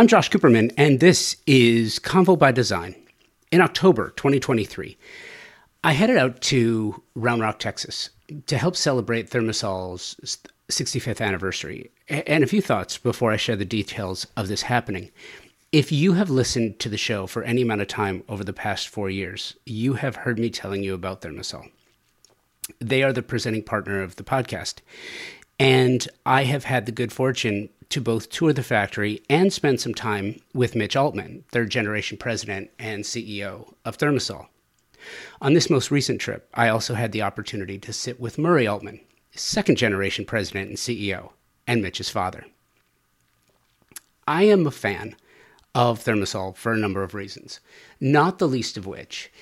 I'm Josh Cooperman, and this is Convo by Design. In October 2023, I headed out to Round Rock, Texas to help celebrate ThermaSol's 65th anniversary. And a few thoughts before I share the details of this happening. If you have listened to the show for any amount of time over the past four years, you have heard me telling you about ThermaSol. They are the presenting partner of the podcast. And I have had the good fortune to both tour the factory and spend some time with Mitch Altman, third generation president and CEO of ThermaSol. On this most recent trip, I also had the opportunity to sit with Murray Altman, second generation president and CEO, and Mitch's father. I am a fan of ThermaSol for a number of reasons, not the least of which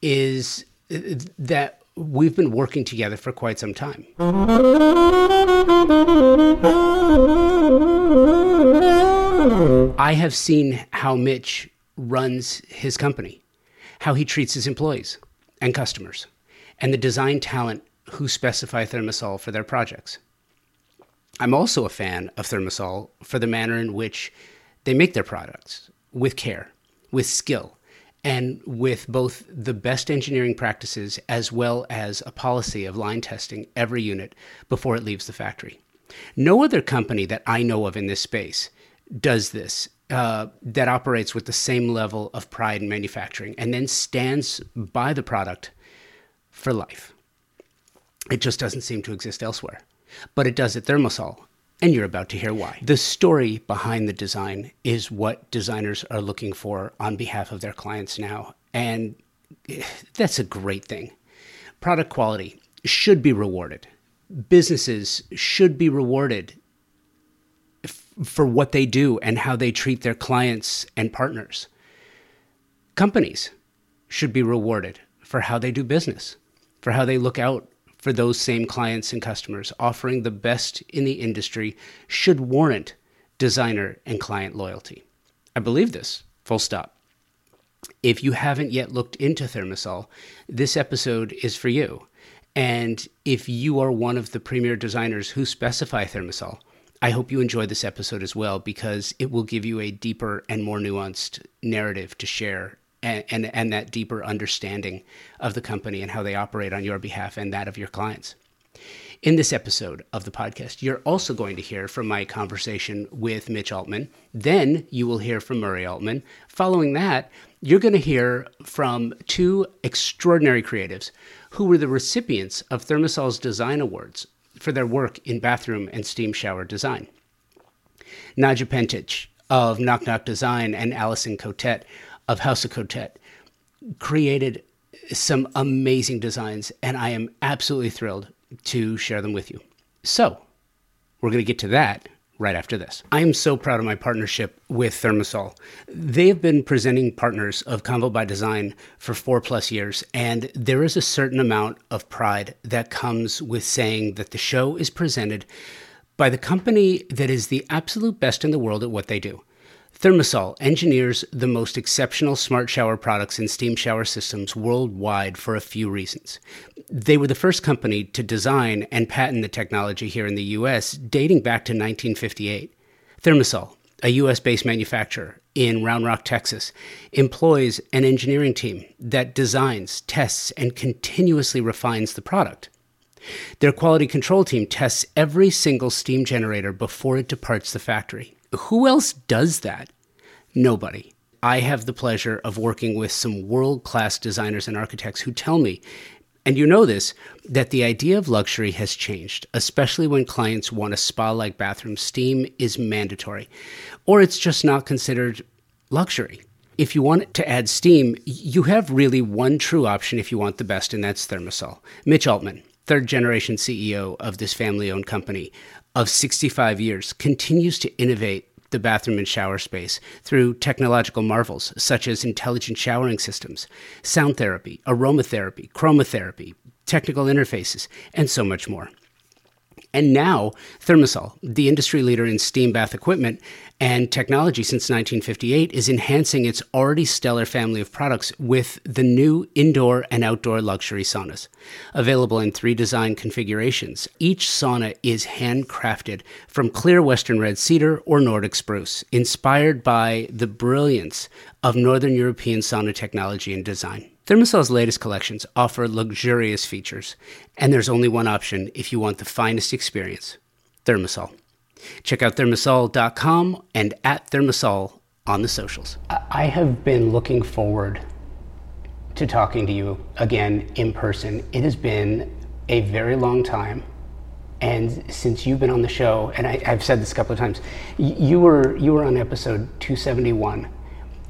is that we've been working together for quite some time. I have seen how Mitch runs his company, how he treats his employees and customers, and the design talent who specify Thermasol for their projects. I'm also a fan of Thermasol for the manner in which they make their products with care, with skill, and with both the best engineering practices as well as a policy of line testing every unit before it leaves the factory. No other company that I know of in this space does this uh, that operates with the same level of pride in manufacturing and then stands by the product for life. It just doesn't seem to exist elsewhere. But it does at Thermasol, and you're about to hear why. The story behind the design is what designers are looking for on behalf of their clients now. And that's a great thing. Product quality should be rewarded. Businesses should be rewarded f- for what they do and how they treat their clients and partners. Companies should be rewarded for how they do business, for how they look out for those same clients and customers, offering the best in the industry should warrant designer and client loyalty. I believe this, full stop. If you haven't yet looked into Thermasol, this episode is for you. And if you are one of the premier designers who specify Thermasol, I hope you enjoy this episode as well because it will give you a deeper and more nuanced narrative to share and, and, and that deeper understanding of the company and how they operate on your behalf and that of your clients. In this episode of the podcast, you're also going to hear from my conversation with Mitch Altman. Then you will hear from Murray Altman. Following that, you're going to hear from two extraordinary creatives who were the recipients of ThermaSol's Design Awards for their work in bathroom and steam shower design. Nadja Pentich of Knock Knock Design and Allison Cotet of House of Cotet created some amazing designs, and I am absolutely thrilled to share them with you. So, we're going to get to that right after this. I am so proud of my partnership with ThermaSol. They have been presenting partners of Convo by Design for four plus years, and there is a certain amount of pride that comes with saying that the show is presented by the company that is the absolute best in the world at what they do. Thermasol engineers the most exceptional smart shower products and steam shower systems worldwide for a few reasons. They were the first company to design and patent the technology here in the US dating back to 1958. Thermasol, a US based manufacturer in Round Rock, Texas, employs an engineering team that designs, tests, and continuously refines the product. Their quality control team tests every single steam generator before it departs the factory. Who else does that? Nobody. I have the pleasure of working with some world class designers and architects who tell me, and you know this, that the idea of luxury has changed, especially when clients want a spa like bathroom. Steam is mandatory, or it's just not considered luxury. If you want to add steam, you have really one true option if you want the best, and that's ThermaSol. Mitch Altman, third generation CEO of this family owned company of 65 years, continues to innovate the bathroom and shower space through technological marvels such as intelligent showering systems, sound therapy, aromatherapy, chromotherapy, technical interfaces, and so much more. And now, ThermaSol, the industry leader in steam bath equipment and technology since 1958, is enhancing its already stellar family of products with the new indoor and outdoor luxury saunas. Available in three design configurations, each sauna is handcrafted from clear Western red cedar or Nordic spruce, inspired by the brilliance of Northern European sauna technology and design. ThermaSol's latest collections offer luxurious features, and there's only one option if you want the finest experience ThermaSol. Check out thermasol.com and at ThermaSol on the socials. I have been looking forward to talking to you again in person. It has been a very long time. And since you've been on the show, and I, have said this a couple of times, you were you were on episode 271,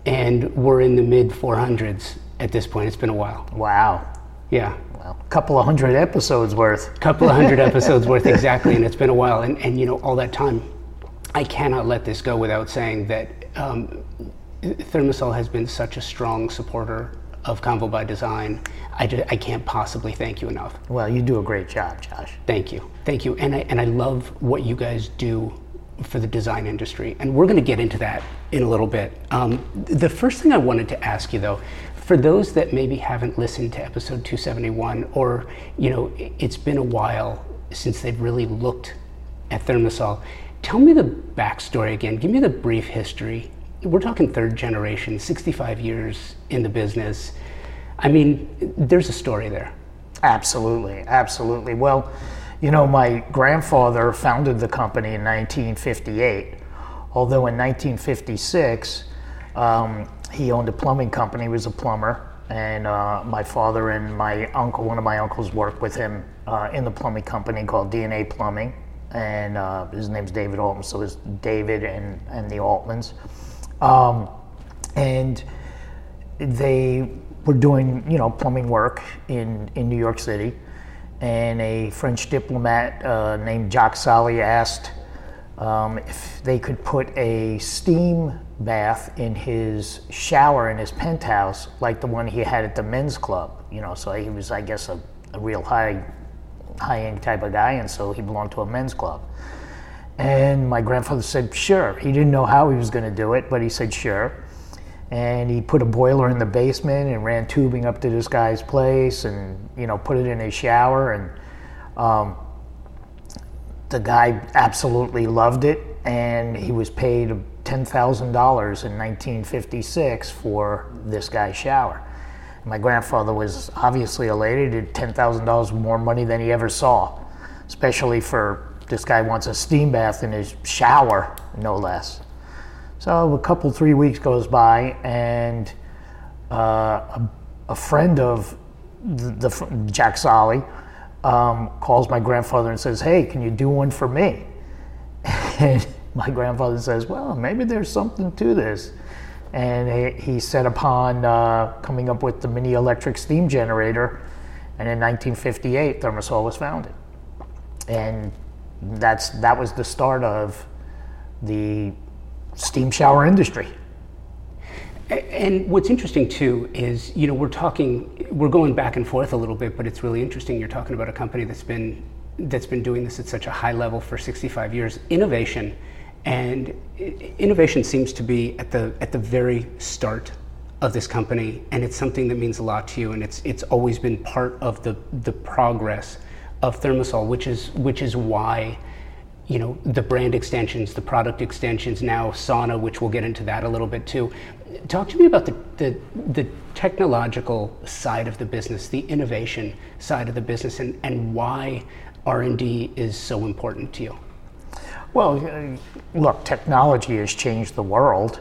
and we're in the mid 400s at this point. It's been a while. Wow. Yeah. Well, a couple of hundred episodes worth. A couple of hundred episodes worth, exactly. And it's been a while. And, and, you know, all that time, I cannot let this go without saying that um, ThermaSol has been such a strong supporter of Convo by Design. I, just, I can't possibly thank you enough. Well, you do a great job, Josh. Thank you. Thank you. And I, and I love what you guys do for the design industry. And we're going to get into that in a little bit. Um, the first thing I wanted to ask you, though, for those that maybe haven't listened to episode 271 or you know it's been a while since they've really looked at ThermaSol tell me the backstory again. Give me the brief history. We're talking third generation 65 years in the business. I mean there's a story there. Absolutely absolutely. Well you know my grandfather founded the company in 1958 although in 1956 um, he owned a plumbing company. He was a plumber, and uh, my father and my uncle, one of my uncles, worked with him uh, in the plumbing company called DNA Plumbing, and uh, his name's David Altman. So it's David and and the Altmans, um, and they were doing you know plumbing work in in New York City, and a French diplomat uh, named Jacques Solly asked. Um, if they could put a steam bath in his shower in his penthouse, like the one he had at the men's club. You know, so he was, I guess, a, a real high, high-end type of guy, and so he belonged to a men's club. And my grandfather said, sure. He didn't know how he was going to do it, but he said, sure. And he put a boiler in the basement and ran tubing up to this guy's place, and you know, put it in his shower. And um, the guy absolutely loved it, and he was paid $10,000 in 1956 for this guy's shower. My grandfather was obviously elated, $10,000 more money than he ever saw, especially for this guy wants a steam bath in his shower, no less. So a couple, three weeks goes by, and uh, a, a, friend of the, the Jack Solly um, calls my grandfather and says, "Hey, can you do one for me?" and my grandfather says, Well, maybe there's something to this. And he, set upon uh, coming up with the mini electric steam generator. And in 1958, ThermaSol was founded. And that's, that was the start of the steam shower industry. And what's interesting too is, you know, we're talking, we're going back and forth a little bit, but it's really interesting. You're talking about a company that's been that's been doing this at such a high level for 65 years. Innovation and innovation seems to be at the at the very start of this company, and it's something that means a lot to you, and it's it's always been part of the the progress of ThermaSol, which is which is why you know the brand extensions, the product extensions, now Sauna, which we'll get into that a little bit too. Talk to me about the the, the technological side of the business, the innovation side of the business, and, and why R and D is so important to you. Well, look, technology has changed the world.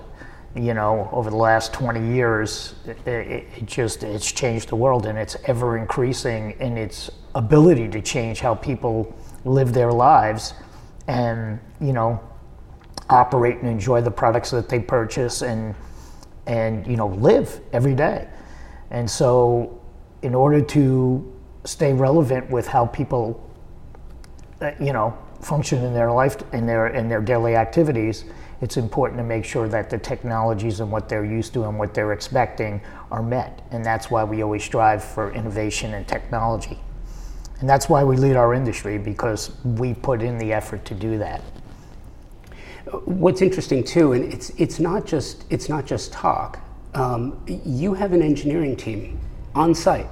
You know, over the last 20 years, it, it, just it's changed the world, and it's ever increasing in its ability to change how people live their lives, and you know, operate and enjoy the products that they purchase, and and you know, live every day. And so, in order to stay relevant with how people, uh, you know, function in their life in their in their daily activities, it's important to make sure that the technologies and what they're used to and what they're expecting are met. And that's why we always strive for innovation and technology. And that's why we lead our industry because we put in the effort to do that. What's interesting too, and it's it's not just it's not just talk. Um, you have an engineering team on site.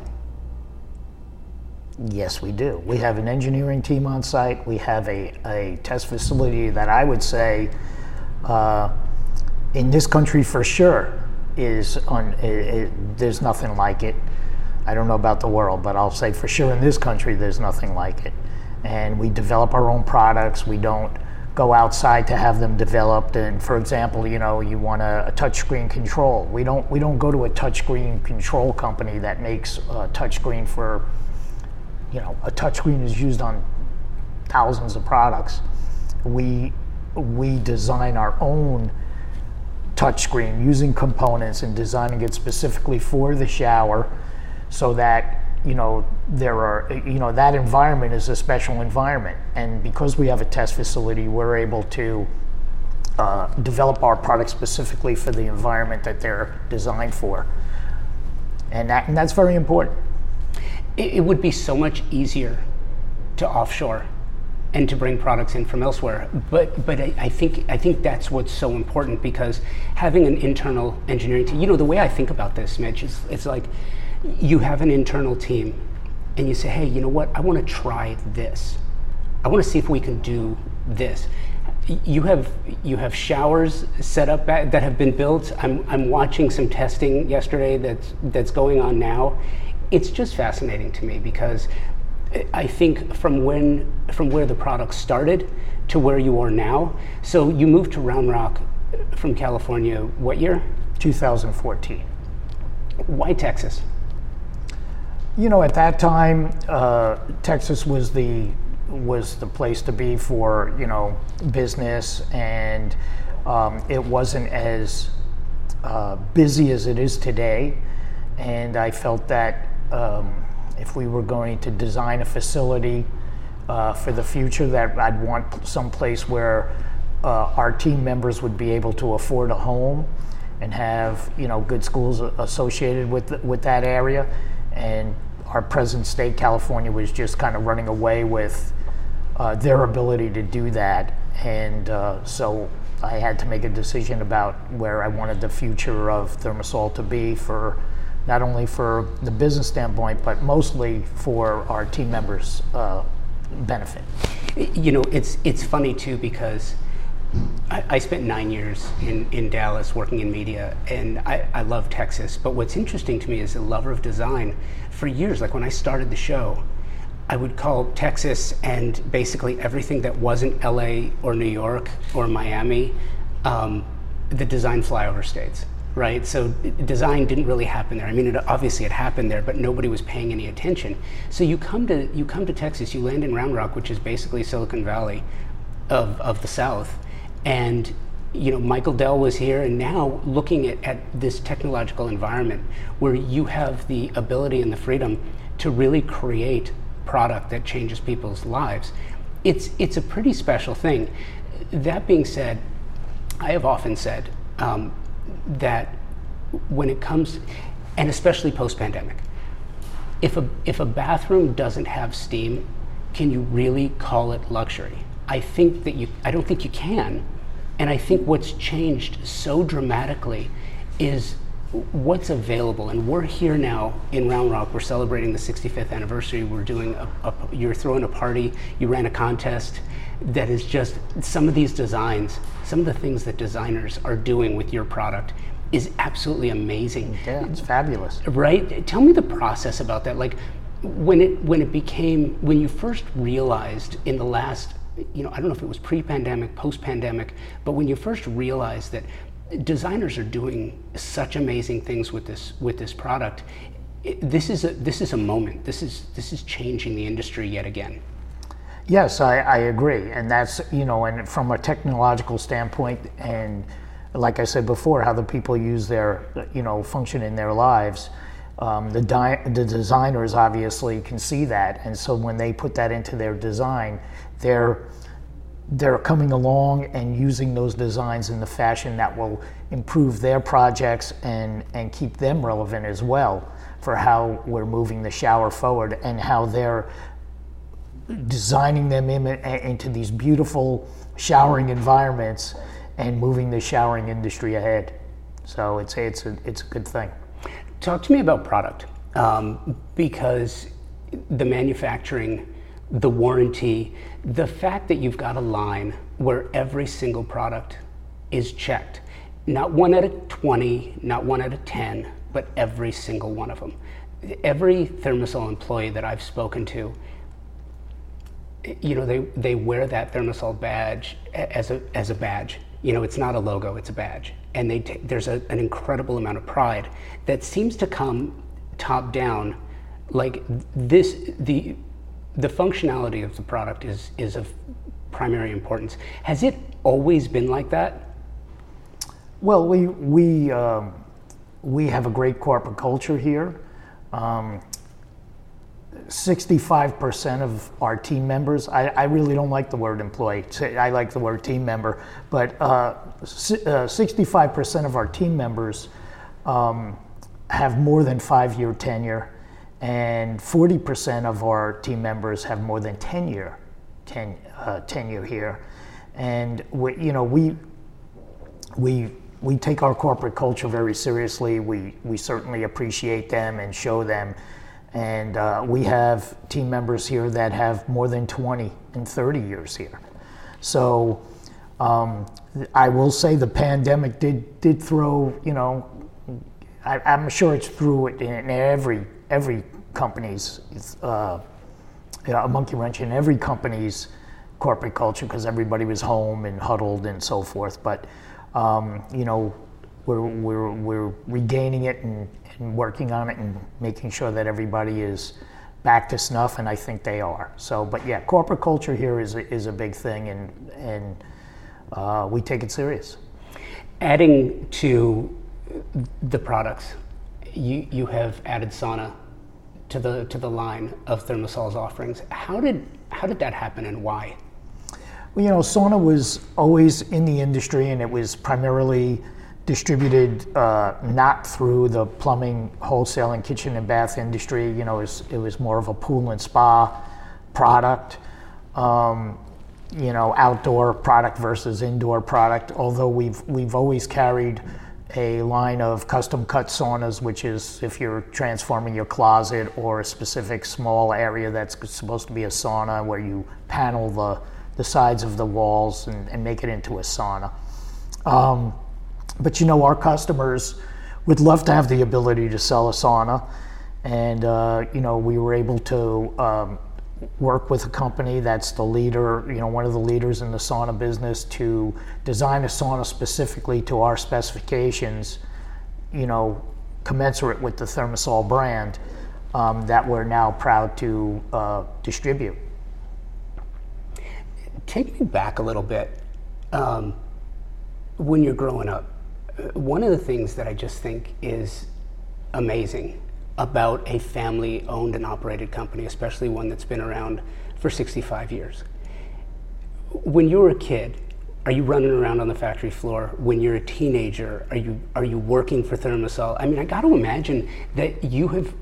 Yes, we do. We have an engineering team on site. We have a, a test facility that I would say, uh, in this country for sure, is on. It, it, there's nothing like it. I don't know about the world, but I'll say for sure in this country, there's nothing like it. And we develop our own products. We don't go outside to have them developed. And for example, you know, you want a, a touchscreen control. We don't we don't go to a touchscreen control company that makes a touchscreen for you know, a touchscreen is used on thousands of products. We we design our own touchscreen using components and designing it specifically for the shower so that you know there are you know that environment is a special environment and because we have a test facility we're able to uh, develop our products specifically for the environment that they're designed for and, that, and that's very important it, it would be so much easier to offshore and to bring products in from elsewhere. But but I, I, think I think that's what's so important because having an internal engineering team. You know the way I think about this, Mitch, is it's like you have an internal team, and you say, hey, you know what? I want to try this. I want to see if we can do this. You have you have showers set up that have been built. I'm I'm watching some testing yesterday that's that's going on now it's just fascinating to me because I think from when from where the product started to where you are now. So you moved to Round Rock from California. What year? 2014. Why Texas? You know, at that time, uh, Texas was the was the place to be for you know business, and um, it wasn't as uh, busy as it is today. And I felt that um, if we were going to design a facility uh, for the future, that I'd want some place where uh, our team members would be able to afford a home and have you know good schools associated with with that area. And our present state, California, was just kind of running away with uh, their ability to do that, and uh, so I had to make a decision about where I wanted the future of ThermaSol to be for not only for the business standpoint, but mostly for our team members' uh, benefit. You know, it's it's funny too because I, I, spent nine years in, in Dallas working in media, and I, I love Texas. But what's interesting to me as a lover of design, for years, like when I started the show, I would call Texas and basically everything that wasn't LA or New York or Miami um, the design flyover states right? So design didn't really happen there. I mean, it, obviously it happened there, but nobody was paying any attention. So you come to you come to Texas, you land in Round Rock, which is basically Silicon Valley of of the South, and you know Michael Dell was here, and now looking at, at this technological environment where you have the ability and the freedom to really create product that changes people's lives. It's it's a pretty special thing. That being said, I have often said. Um, that when it comes, and especially post pandemic, if a, if a bathroom doesn't have steam, can you really call it luxury? I think that you, I don't think you can. And I think what's changed so dramatically is what's available. And we're here now in Round Rock. We're celebrating the 65th anniversary. We're doing a, a, you're throwing a party. You ran a contest that is just some of these designs, some of the things that designers are doing with your product is absolutely amazing. Yeah, it's fabulous. Right? Tell me the process about that. Like when it when it became when you first realized in the last you know, I don't know if it was pre-pandemic, post-pandemic, but when you first realized that designers are doing such amazing things with this with this product, it, this is a this is a moment. This is this is changing the industry yet again. Yes, I, I agree, and that's you know, and from a technological standpoint, and like I said before, how the people use their you know function in their lives. Um, the, di- the designers obviously can see that, and so when they put that into their design, they're they're coming along and using those designs in the fashion that will improve their projects and and keep them relevant as well for how we're moving the shower forward and how they're designing them in, into these beautiful showering environments and moving the showering industry ahead. So it's it's a it's a good thing. Talk to me about product, um, because the manufacturing, the warranty, the fact that you've got a line where every single product is checked, not one out of twenty, not one out of ten, but every single one of them. Every ThermaSol employee that I've spoken to you know, they, they wear that ThermaSol badge as a, as a badge. You know, it's not a logo, it's a badge. And they t- there's a, an incredible amount of pride that seems to come top down. Like this, the, the functionality of the product is, is of primary importance. Has it always been like that? Well, we, we, um, we have a great corporate culture here. Um, 65% of our team members, I, I, really don't like the word employee, I like the word team member, but uh, 65% uh, of our team members um, have more than five year tenure, and 40% of our team members have more than 10 year ten, uh, tenure here. And we, you know, we, we, we take our corporate culture very seriously. We, we certainly appreciate them and show them and uh, we have team members here that have more than 20 and 30 years here. So um, I will say the pandemic did, did throw, you know, I, am sure it's through it in every, every company's, uh, a monkey wrench in every company's corporate culture because everybody was home and huddled and so forth. But, um, you know, we're, we're, we're regaining it and, and working on it and making sure that everybody is back to snuff, and I think they are. So, but yeah, corporate culture here is a, is a big thing, and and uh, we take it serious. Adding to the products, you you have added sauna to the to the line of ThermaSol's offerings. How did how did that happen, and why? Well, you know, sauna was always in the industry, and it was primarily distributed uh, not through the plumbing, wholesale, and kitchen and bath industry. You know, it was, it was more of a pool and spa product. Um, you know, outdoor product versus indoor product. Although we've we've always carried a line of custom cut saunas, which is if you're transforming your closet or a specific small area that's supposed to be a sauna, where you panel the the sides of the walls and, and make it into a sauna. Um, but you know, our customers would love to have the ability to sell a sauna, and uh, you know, we were able to um, work with a company that's the leader, you know, one of the leaders in the sauna business to design a sauna specifically to our specifications, you know, commensurate with the ThermaSol brand um, that we're now proud to uh, distribute. Take me back a little bit. Um, when you're growing up, one of the things that I just think is amazing about a family owned and operated company, especially one that's been around for 65 years. When you were a kid, are you running around on the factory floor? When you're a teenager, are you are you working for ThermaSol? I mean, I got to imagine that you have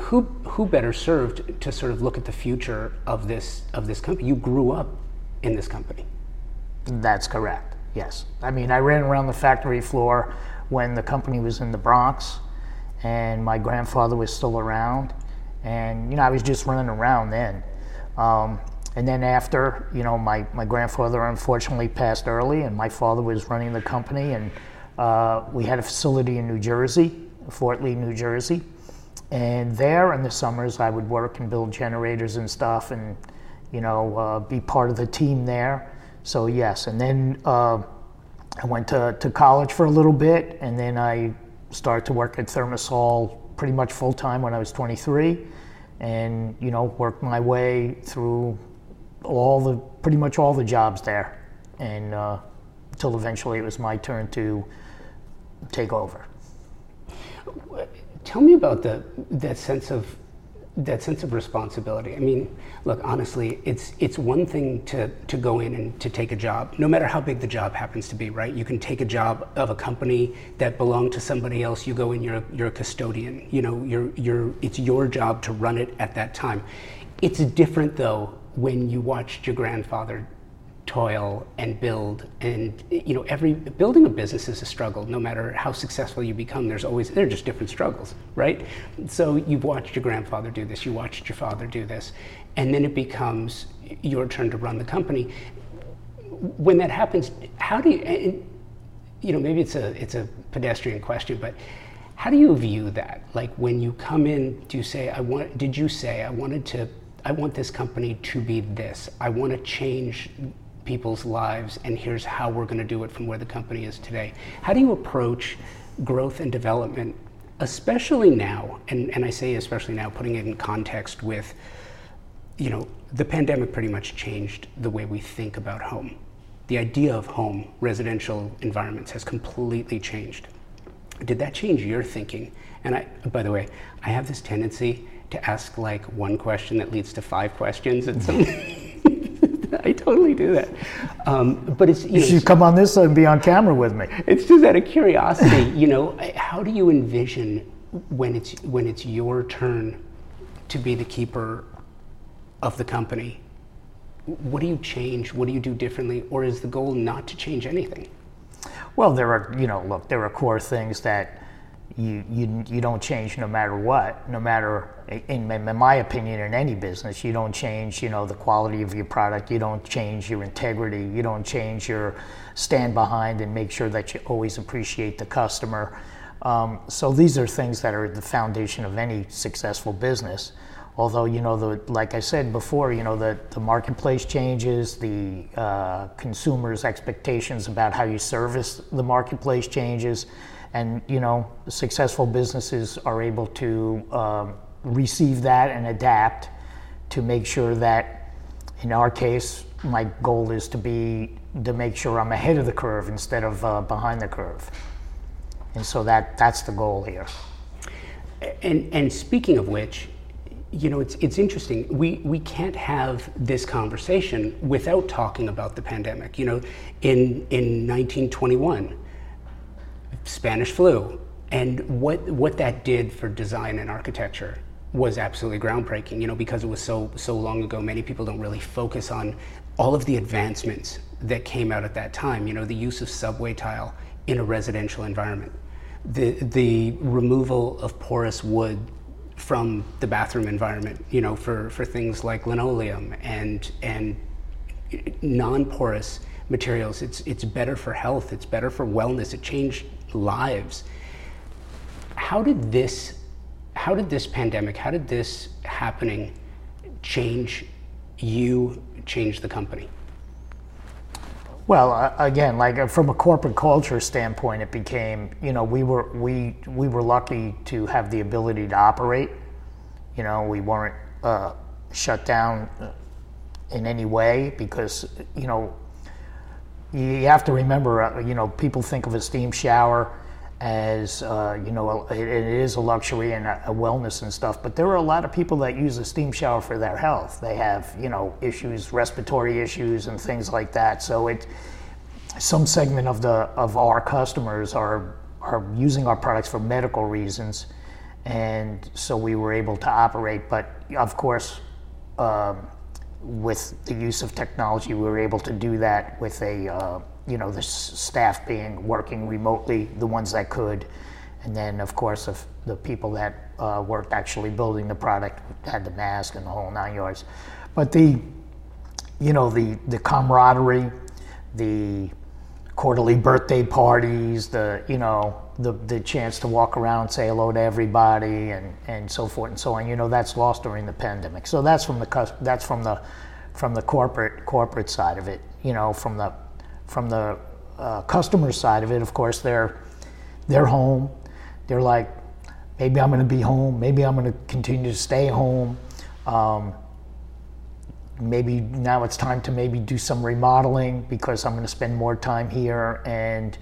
who who better served to sort of look at the future of this of this company? You grew up in this company. That's correct. Yes. I mean, I ran around the factory floor when the company was in the Bronx and my grandfather was still around. And, you know, I was just running around then. Um, and then after, you know, my, my grandfather unfortunately passed early and my father was running the company. And uh, we had a facility in New Jersey, Fort Lee, New Jersey. And there in the summers, I would work and build generators and stuff and, you know, uh, be part of the team there. So yes, and then uh, I went to, to college for a little bit, and then I started to work at ThermaSol pretty much full time when I was 23, and you know worked my way through all the pretty much all the jobs there, and uh, until eventually it was my turn to take over. Tell me about the that sense of that sense of responsibility. I mean, look, honestly, it's it's one thing to to go in and to take a job, no matter how big the job happens to be, right? You can take a job of a company that belonged to somebody else. You go in, you're you're a custodian. You know, you're you're it's your job to run it at that time. It's different though when you watched your grandfather toil and build. And you know every building a business is a struggle. No matter how successful you become there's always they're just different struggles right? So you've watched your grandfather do this you watched your father do this and then it becomes your turn to run the company. When that happens how do you you know maybe it's a it's a pedestrian question but how do you view that? Like when you come in do you say i want did you say i wanted to I want this company to be this. I want to change people's lives, and here's how we're going to do it from where the company is today. How do you approach growth and development, especially now? And, and I say especially now, putting it in context with, you know, the pandemic pretty much changed the way we think about home. The idea of home, residential environments, has completely changed. Did that change your thinking? And I, by the way, I have this tendency to ask like one question that leads to five questions and some. I totally do that. Um, but it's you, you should come on this and be on camera with me. It's just out of curiosity, you know. How do you envision when it's when it's your turn to be the keeper of the company? What do you change? What do you do differently, or is the goal not to change anything? Well, there are you know look there are core things that you, you, you don't change no matter what, no matter, in, in, my opinion, in any business, you don't change, you know, the quality of your product, you don't change your integrity, you don't change your stand behind and make sure that you always appreciate the customer. Um, so these are things that are the foundation of any successful business. Although, you know, the, like I said before, you know, the, the marketplace changes, the uh, consumers' expectations about how you service the marketplace changes and you know successful businesses are able to um, receive that and adapt to make sure that in our case my goal is to be to make sure i'm ahead of the curve instead of uh, behind the curve. And so that that's the goal here. And and speaking of which you know it's it's interesting. We we can't have this conversation without talking about the pandemic. You know in in 1921 Spanish flu. And what, what that did for design and architecture was absolutely groundbreaking, you know, because it was so, so long ago, many people don't really focus on all of the advancements that came out at that time, you know, the use of subway tile in a residential environment, the, the removal of porous wood from the bathroom environment, you know, for, for things like linoleum and, and non-porous materials. It's, it's better for health, it's better for wellness, it changed lives. How did this, how did this pandemic, how did this happening change you, change the company? Well, again, like uh, from a corporate culture standpoint, it became you know we were we we were lucky to have the ability to operate. You know, we weren't uh, shut down uh, in any way because you know you have to remember, uh, you know, people think of a steam shower as, uh, you know, it, it is a luxury and a, a, wellness and stuff, but there are a lot of people that use a steam shower for their health. They have, you know, issues, respiratory issues and things like that. So it, some segment of the of our customers are are using our products for medical reasons, and so we were able to operate. But of course, um, with the use of technology, we were able to do that with a, uh, you know, the staff being working remotely, the ones that could, and then of course of the people that uh, worked actually building the product had the mask and the whole nine yards. But the, you know, the the camaraderie, the quarterly birthday parties, the you know the the chance to walk around, say hello to everybody, and and so forth and so on. You know that's lost during the pandemic. So that's from the that's from the from the corporate corporate side of it. You know from the from the uh, customer side of it. Of course, they're they're home. They're like, maybe I'm going to be home. Maybe I'm going to continue to stay home. Um, maybe now it's time to maybe do some remodeling because I'm going to spend more time here and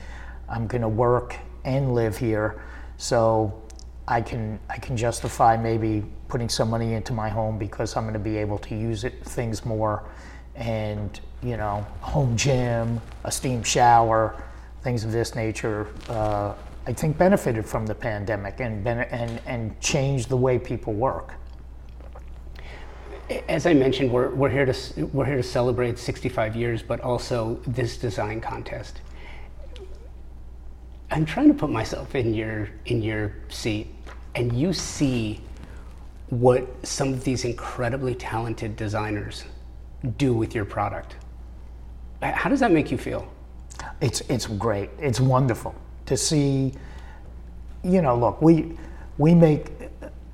I'm going to work and live here. So I can I can justify maybe putting some money into my home because I'm going to be able to use it things more and you know home gym, a steam shower, things of this nature. Uh, I think benefited from the pandemic and and and changed the way people work as I mentioned, we're, we're here to we're here to celebrate 65 years, but also this design contest. I'm trying to put myself in your in your seat, and you see what some of these incredibly talented designers do with your product. How does that make you feel? It's it's great. It's wonderful to see. You know, look, we we make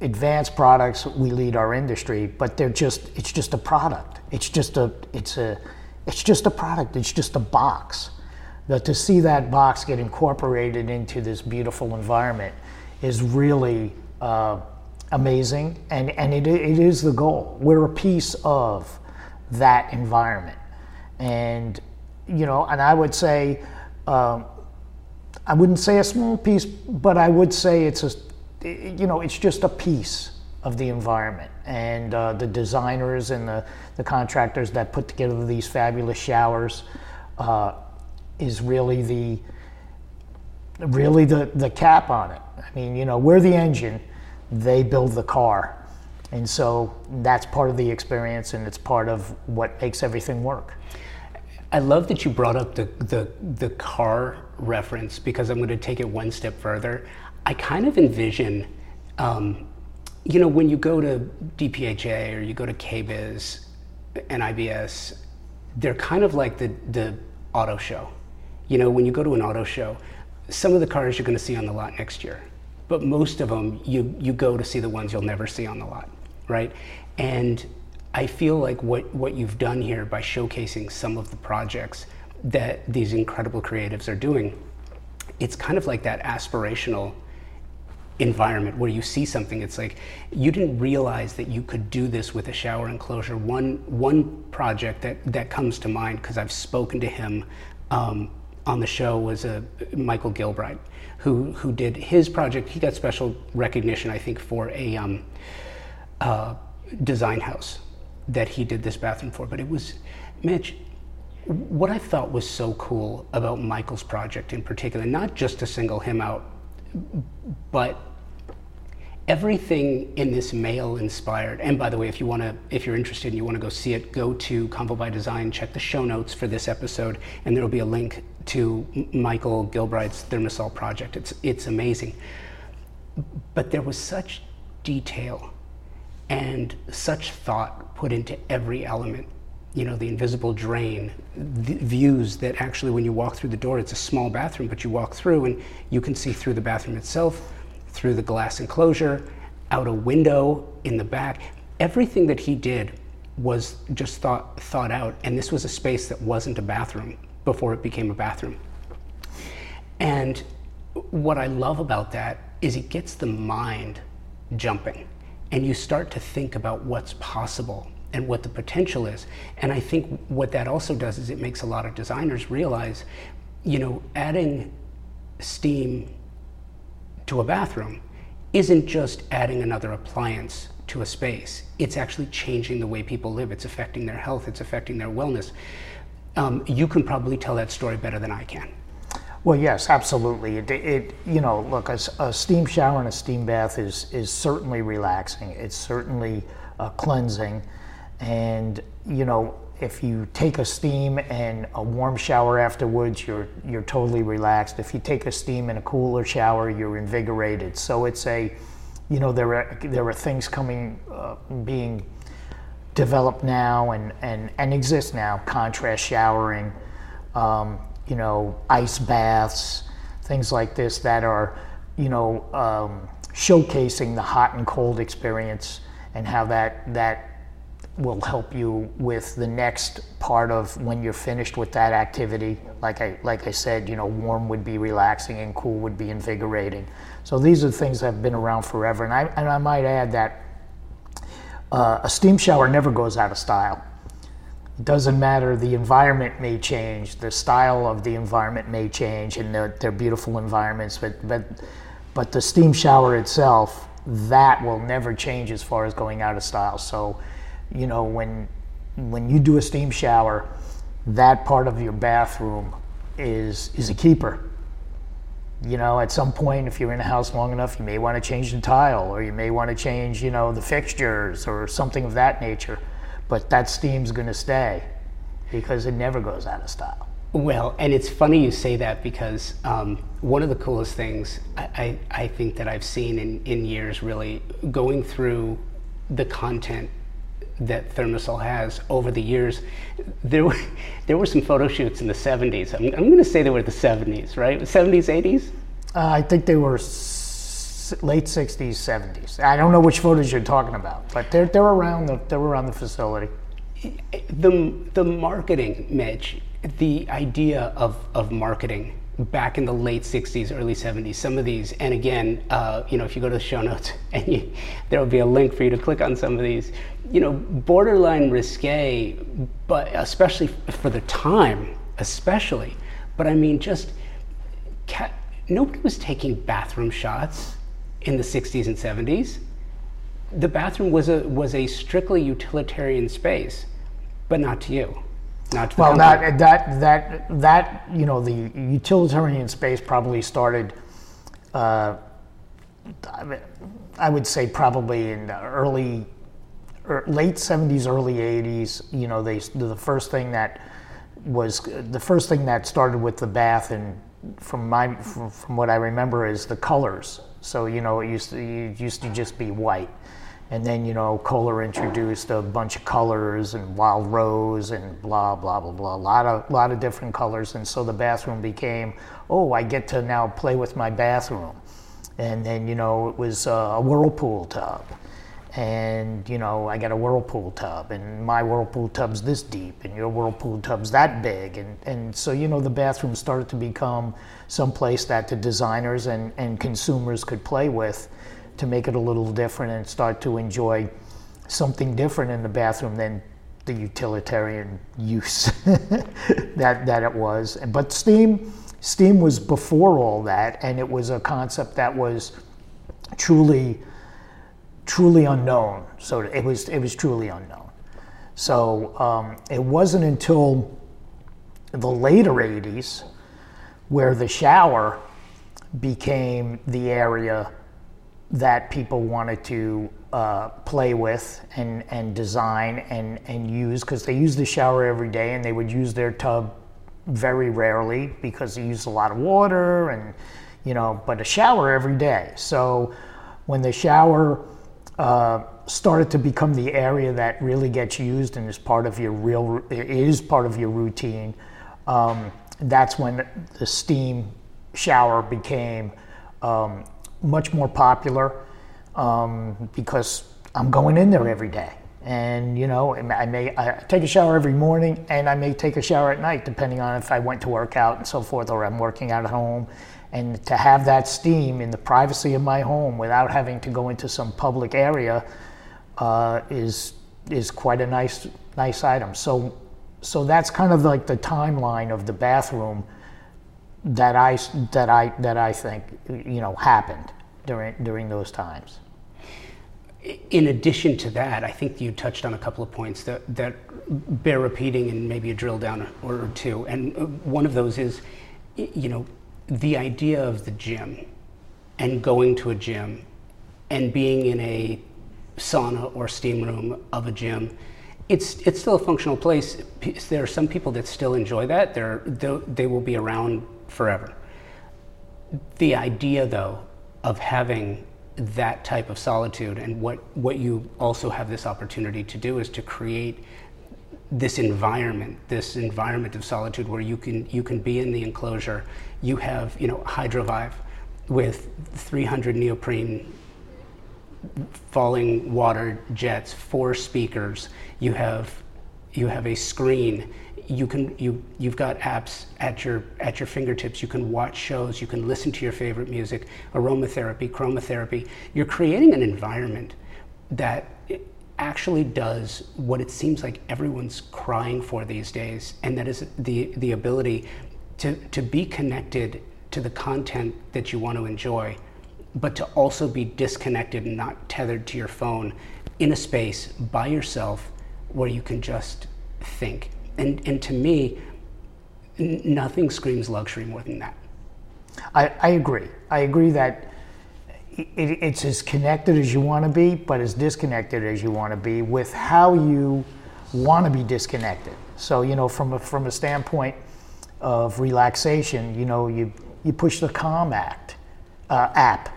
advanced products. We lead our industry, but they're just it's just a product. It's just a it's a it's just a product. It's just a box. That to see that box get incorporated into this beautiful environment is really uh, amazing, and and it it is the goal. We're a piece of that environment, and you know, and I would say. Um, I wouldn't say a small piece, but I would say it's a, you know, it's just a piece of the environment. And uh, the designers and the, the contractors that put together these fabulous showers uh, is really the really the, the cap on it. I mean, you know, we're the engine, they build the car. And so that's part of the experience and it's part of what makes everything work. I love that you brought up the, the, the car reference because I'm going to take it one step further. I kind of envision, um, you know, when you go to DPHA or you go to KBIS and IBS, they're kind of like the, the auto show. You know, when you go to an auto show, some of the cars you're going to see on the lot next year, but most of them you, you go to see the ones you'll never see on the lot, right? And I feel like what, what you've done here by showcasing some of the projects that these incredible creatives are doing, it's kind of like that aspirational environment where you see something. It's like you didn't realize that you could do this with a shower enclosure. One one project that that comes to mind because i've spoken to him um, on the show was a michael gilbride who who did his project. He got special recognition i think for a um, uh, design house that he did this bathroom for, but it was, Mitch, what I thought was so cool about Michael's project in particular, not just to single him out, but everything in this male inspired and by the way if you want to if you're interested and you want to go see it go to convo by design check the show notes for this episode and there will be a link to michael gilbride's ThermaSol project. It's it's amazing. But there was such detail and such thought put into every element. You know, the invisible drain, the views that actually, when you walk through the door, it's a small bathroom, but you walk through and you can see through the bathroom itself, through the glass enclosure, out a window in the back. Everything that he did was just thought thought out, and this was a space that wasn't a bathroom before it became a bathroom. And what I love about that is it gets the mind jumping and you start to think about what's possible and what the potential is. And I think what that also does is it makes a lot of designers realize, you know, adding steam to a bathroom isn't just adding another appliance to a space. It's actually changing the way people live. It's affecting their health. It's affecting their wellness. Um, you can probably tell that story better than I can. Well, yes, absolutely. It, it you know, look, a, a, steam shower and a steam bath is is certainly relaxing. It's certainly uh, cleansing, and you know, if you take a steam and a warm shower afterwards, you're you're totally relaxed. If you take a steam and a cooler shower, you're invigorated. So it's a, you know, there are there are things coming, uh, being developed now and and and exist now. Contrast showering. Um, you know, ice baths, things like this that are, you know, um, showcasing the hot and cold experience and how that that will help you with the next part of when you're finished with that activity. Like I like I said, you know, warm would be relaxing and cool would be invigorating. So these are things that have been around forever. And I and I might add that uh, a steam shower never goes out of style. Doesn't matter, the environment may change, the style of the environment may change, and they're, they're beautiful environments, but, but, but the steam shower itself, that will never change as far as going out of style. So, you know, when, when you do a steam shower, that part of your bathroom is, is a keeper. You know, at some point, if you're in a house long enough, you may want to change the tile, or you may want to change, you know, the fixtures, or something of that nature but that steam's going to stay because it never goes out of style. Well, and it's funny you say that because um, one of the coolest things I, I, I, think that I've seen in, in years really going through the content that Thermasol has over the years, there were, there were some photo shoots in the 70s. I'm, I'm going to say they were the 70s, right? 70s, 80s? Uh, I think they were late 60s, 70s. I don't know which photos you're talking about, but they're, they're, around, the, they're around the facility. The, the marketing, Mitch, the idea of, of marketing back in the late 60s, early 70s, some of these, and again, uh, you know, if you go to the show notes, and you, there will be a link for you to click on some of these, you know, borderline risque, but especially for the time, especially. But I mean, just nobody was taking bathroom shots in the 60s and 70s. The bathroom was a was a strictly utilitarian space, but not to you. Not to well, that that that that you know the utilitarian space probably started. Uh, I would say probably in the early, er, late '70s, early '80s. You know, they the first thing that was the first thing that started with the bath, and from my from, from what I remember is the colors. So you know, it used to it used to just be white and then, you know, Kohler introduced a bunch of colors and wild rose and blah, blah, blah, blah, a lot of, lot of different colors. And so the bathroom became, oh, I get to now play with my bathroom. And then, you know, it was uh, a whirlpool tub. And, you know, I got a whirlpool tub, and my whirlpool tub's this deep, and your whirlpool tub's that big. And, and so, you know, the bathroom started to become some place that the designers and, and consumers could play with to make it a little different and start to enjoy something different in the bathroom than the utilitarian use that that it was. But steam steam was before all that, and it was a concept that was truly truly unknown. So it was it was truly unknown. So um, it wasn't until the later 80s where the shower became the area that people wanted to uh, play with and, and design and, and use because they use the shower every day and they would use their tub very rarely because they use a lot of water and you know but a shower every day so when the shower uh, started to become the area that really gets used and is part of your real is part of your routine um, that's when the steam shower became um, much more popular um, because I'm going in there every day. And you know, I may I take a shower every morning, and I may take a shower at night, depending on if I went to work out and so forth, or I'm working out at home. And to have that steam in the privacy of my home without having to go into some public area uh, is is quite a nice nice item. So so that's kind of like the timeline of the bathroom that I that I that I think you know happened during during those times. In addition to that, I think you touched on a couple of points that, that bear repeating and maybe a drill down or two. And uh, one of those is, you know, the idea of the gym and going to a gym and being in a sauna or steam room of a gym it's it's still a functional place. There are some people that still enjoy that. They're, they will be around forever. The idea, though, of having that type of solitude and what, what you also have this opportunity to do is to create this environment, this environment of solitude where you can you can be in the enclosure. You have you know Hydrovive with 300 neoprene falling water jets, four speakers. You have you have a screen. You can you you've got apps at your at your fingertips. You can watch shows. You can listen to your favorite music aromatherapy chromotherapy you're creating an environment that actually does what it seems like everyone's crying for these days and that is the the ability to to be connected to the content that you want to enjoy but to also be disconnected and not tethered to your phone in a space by yourself where you can just think and, and to me, n- nothing screams luxury more than that. I, I agree. I agree that it, it's as connected as you want to be, but as disconnected as you want to be with how you want to be disconnected. So, you know, from a, from a standpoint of relaxation, you know, you, you push the Calm Act uh, app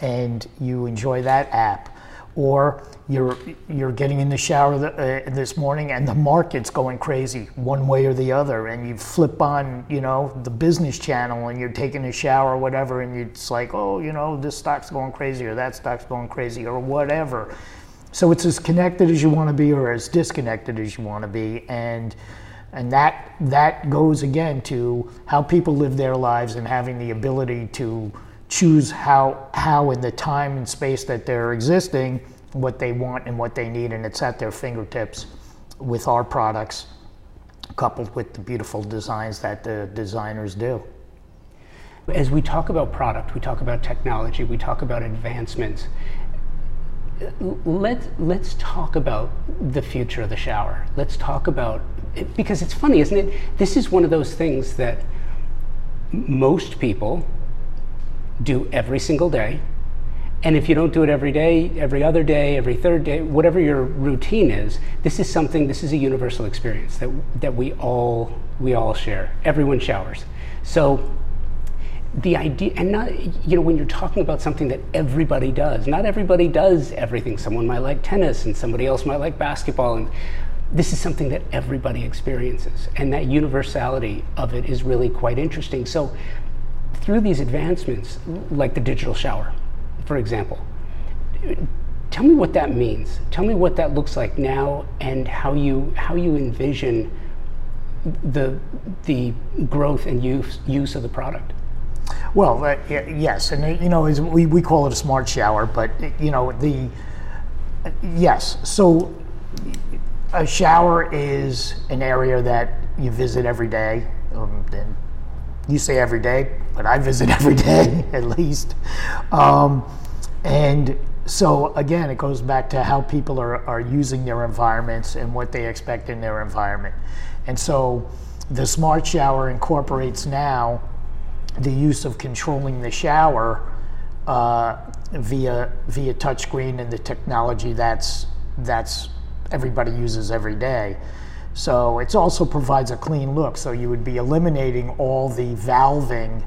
and you enjoy that app. Or you're, you're getting in the shower the, uh, this morning and the market's going crazy one way or the other. And you flip on, you know, the business channel and you're taking a shower or whatever. And it's like, oh, you know, this stock's going crazy or that stock's going crazy or whatever. So it's as connected as you want to be or as disconnected as you want to be. And and that that goes again to how people live their lives and having the ability to choose how how in the time and space that they're existing what they want and what they need and it's at their fingertips with our products coupled with the beautiful designs that the designers do. As we talk about product we talk about technology we talk about advancements. Let's let's talk about the future of the shower. Let's talk about because it's funny isn't it this is one of those things that most people do every single day. And if you don't do it every day, every other day, every third day, whatever your routine is, this is something, this is a universal experience that, that we all we all share. Everyone showers. So the idea and not you know when you're talking about something that everybody does not everybody does everything someone might like tennis and somebody else might like basketball and this is something that everybody experiences and that universality of it is really quite interesting so through these advancements, like the digital shower, for example, tell me what that means. Tell me what that looks like now and how you, how you envision the, the growth and use, use of the product. Well, uh, yes, and uh, you know, we, we call it a smart shower, but uh, you know, the uh, yes. So, a shower is an area that you visit every day, um, and you say every day, but I visit every day at least. Um, and so again, it goes back to how people are, are using their environments and what they expect in their environment. And so the smart shower incorporates now the use of controlling the shower uh, via via touchscreen and the technology that's that's everybody uses every day. So it also provides a clean look. So you would be eliminating all the valving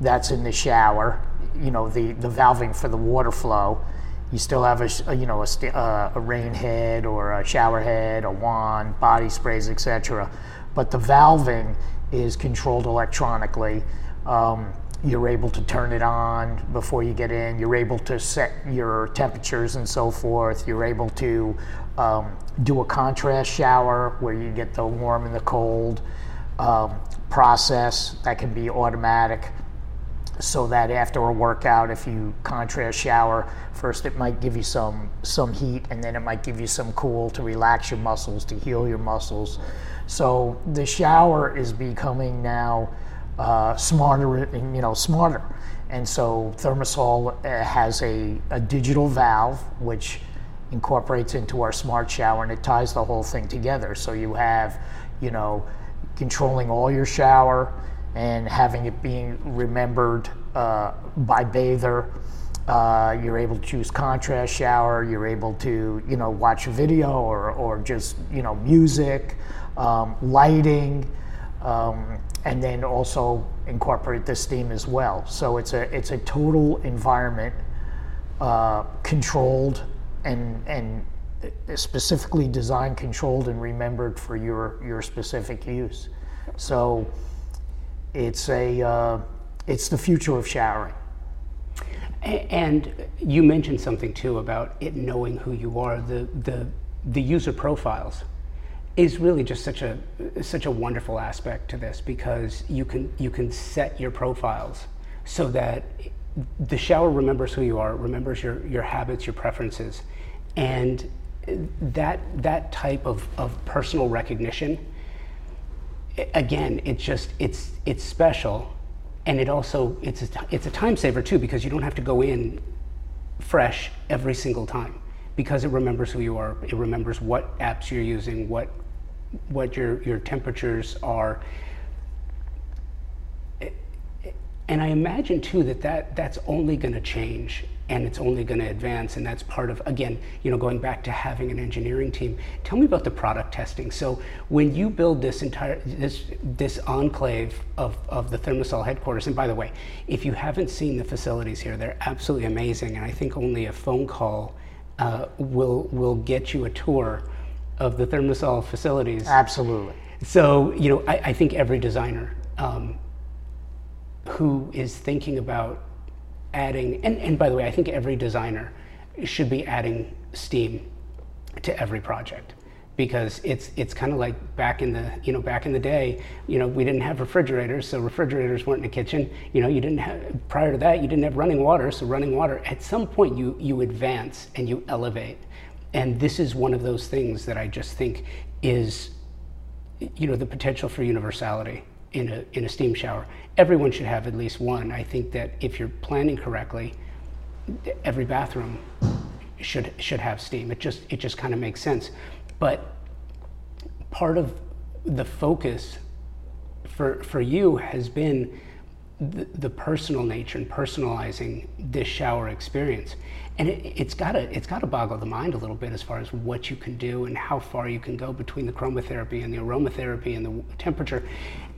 that's in the shower, you know, the, the valving for the water flow. You still have a, a you know, a, uh, a rain head or a shower head, a wand, body sprays, etc. But the valving is controlled electronically. Um, you're able to turn it on before you get in. You're able to set your temperatures and so forth. You're able to um, do a contrast shower where you get the warm and the cold um, process that can be automatic so that after a workout if you contrast shower first it might give you some some heat and then it might give you some cool to relax your muscles to heal your muscles so the shower is becoming now uh, smarter you know smarter and so ThermaSol uh, has a, a digital valve which incorporates into our smart shower and it ties the whole thing together. So you have, you know, controlling all your shower and having it being remembered uh, by bather. Uh, you're able to choose contrast shower. You're able to, you know, watch a video or, or just, you know, music, um, lighting, um, and then also incorporate the steam as well. So it's a it's a total environment uh, controlled and and specifically designed, controlled, and remembered for your your specific use. So it's a uh, it's the future of showering. And you mentioned something too about it knowing who you are. The the the user profiles is really just such a such a wonderful aspect to this because you can you can set your profiles so that the shower remembers who you are, remembers your, your habits, your preferences, and that that type of, of personal recognition again it's just it's it's special. And it also it's a, it's a time saver too because you don't have to go in fresh every single time because it remembers who you are. It remembers what apps you're using what what your your temperatures are. And I imagine too that, that that's only going to change and it's only going to advance and that's part of again you know going back to having an engineering team. Tell me about the product testing. So when you build this entire this this enclave of, of the ThermaSol headquarters and by the way if you haven't seen the facilities here they're absolutely amazing and i think only a phone call uh, will will get you a tour of the ThermaSol facilities. Absolutely. So you know i, I think every designer um, who is thinking about adding, and, and by the way, I think every designer should be adding Steam to every project because it's it's kind of like back in the you know back in the day you know we didn't have refrigerators so refrigerators weren't in the kitchen you know you didn't have prior to that you didn't have running water so running water at some point you you advance and you elevate and this is one of those things that I just think is you know the potential for universality in a, in a steam shower. Everyone should have at least one. I think that if you're planning correctly, every bathroom should should have steam. It just it just kind of makes sense. But part of the focus for for you has been the, the personal nature and personalizing this shower experience. And it, has got to it's got to boggle the mind a little bit as far as what you can do and how far you can go between the chromotherapy and the aromatherapy and the temperature.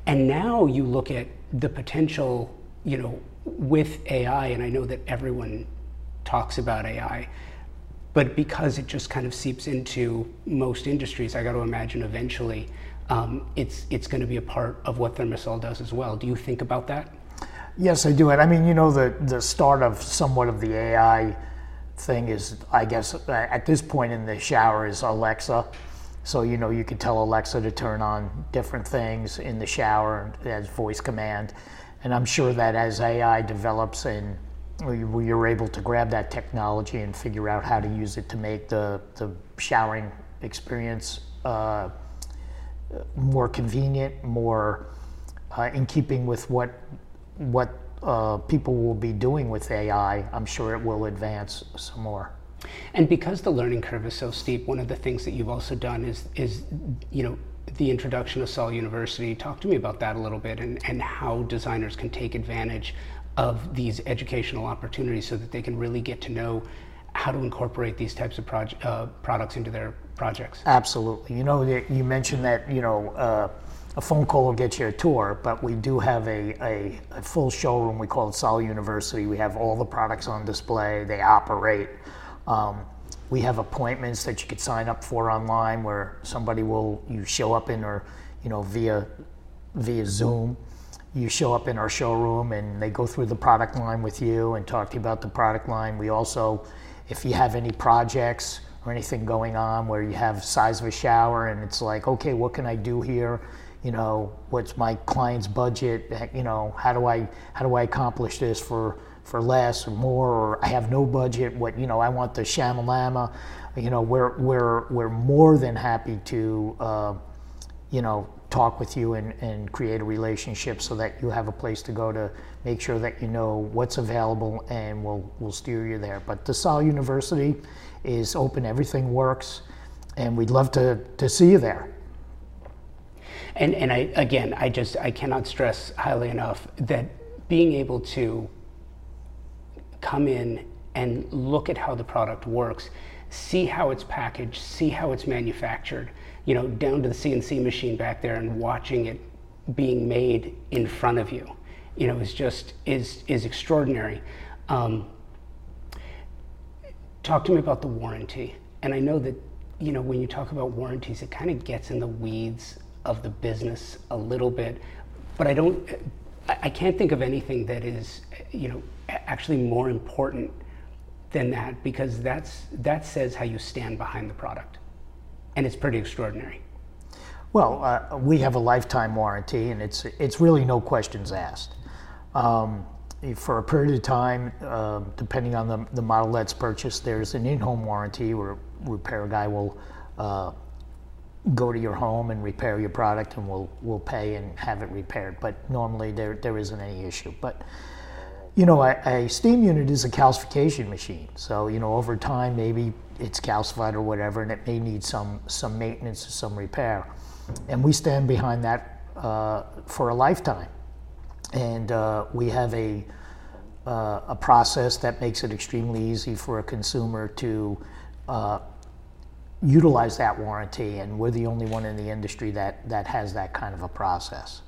And now you look at the potential, you know, with AI, and I know that everyone talks about AI, but because it just kind of seeps into most industries, I got to imagine eventually um, it's it's going to be a part of what ThermaSol does as well. Do you think about that? Yes, I do. And I mean, you know, the the start of somewhat of the AI thing is, I guess, at this point in the shower is Alexa. So, you know, you can tell Alexa to turn on different things in the shower as voice command. And I'm sure that as AI develops and you're able to grab that technology and figure out how to use it to make the, the showering experience uh, more convenient, more uh, in keeping with what what uh, people will be doing with AI, I'm sure it will advance some more. And because the learning curve is so steep, one of the things that you've also done is, is you know, the introduction of Sol University. Talk to me about that a little bit and, and how designers can take advantage of these educational opportunities so that they can really get to know how to incorporate these types of proje- uh, products into their projects. Absolutely. You know, you mentioned that, you know, uh, a phone call will get you a tour, but we do have a, a, a full showroom. We call it Sol University. We have all the products on display. They operate. Um, we have appointments that you could sign up for online where somebody will you show up in or you know via via Zoom. You show up in our showroom and they go through the product line with you and talk to you about the product line. We also, if you have any projects or anything going on where you have size of a shower and it's like, okay, what can I do here? You know, what's my client's budget? You know, how do I how do I accomplish this for for less or more, or I have no budget. What you know, I want the shamalama. You know, we're we're we're more than happy to, uh, you know, talk with you and, and create a relationship so that you have a place to go to make sure that you know what's available and we'll we'll steer you there. But Sol University is open, everything works, and we'd love to to see you there. And and I again, I just I cannot stress highly enough that being able to come in and look at how the product works, see how it's packaged, see how it's manufactured, you know, down to the CNC machine back there and watching it being made in front of you, you know, is just is is extraordinary. Um, talk to me about the warranty, and I know that you know when you talk about warranties, it kind of gets in the weeds of the business a little bit, but I don't. I can't think of anything that is, you know, actually more important than that because that's that says how you stand behind the product, and it's pretty extraordinary. Well, uh, we have a lifetime warranty, and it's it's really no questions asked. Um, for a period of time, uh, depending on the, the model that's purchased, there's an in-home warranty where repair guy will uh, go to your home and repair your product, and we'll we'll pay and have it repaired. But normally there there isn't any issue. But you know, a, a, steam unit is a calcification machine. So, you know, over time, maybe it's calcified or whatever, and it may need some, some maintenance or some repair. And we stand behind that uh, for a lifetime. And uh, we have a, uh, a process that makes it extremely easy for a consumer to uh, utilize that warranty, and we're the only one in the industry that, that has that kind of a process.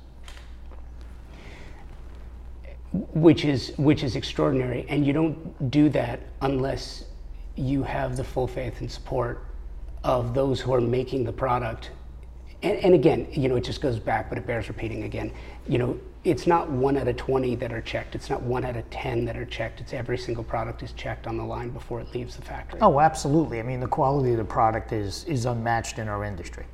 Which is which is extraordinary, and you don't do that unless you have the full faith and support of those who are making the product. And, and again, you know, it just goes back, but it bears repeating again. You know, it's not one out of 20 that are checked. It's not one out of 10 that are checked. It's every single product is checked on the line before it leaves the factory. Oh, absolutely. I mean, the quality of the product is, is unmatched in our industry.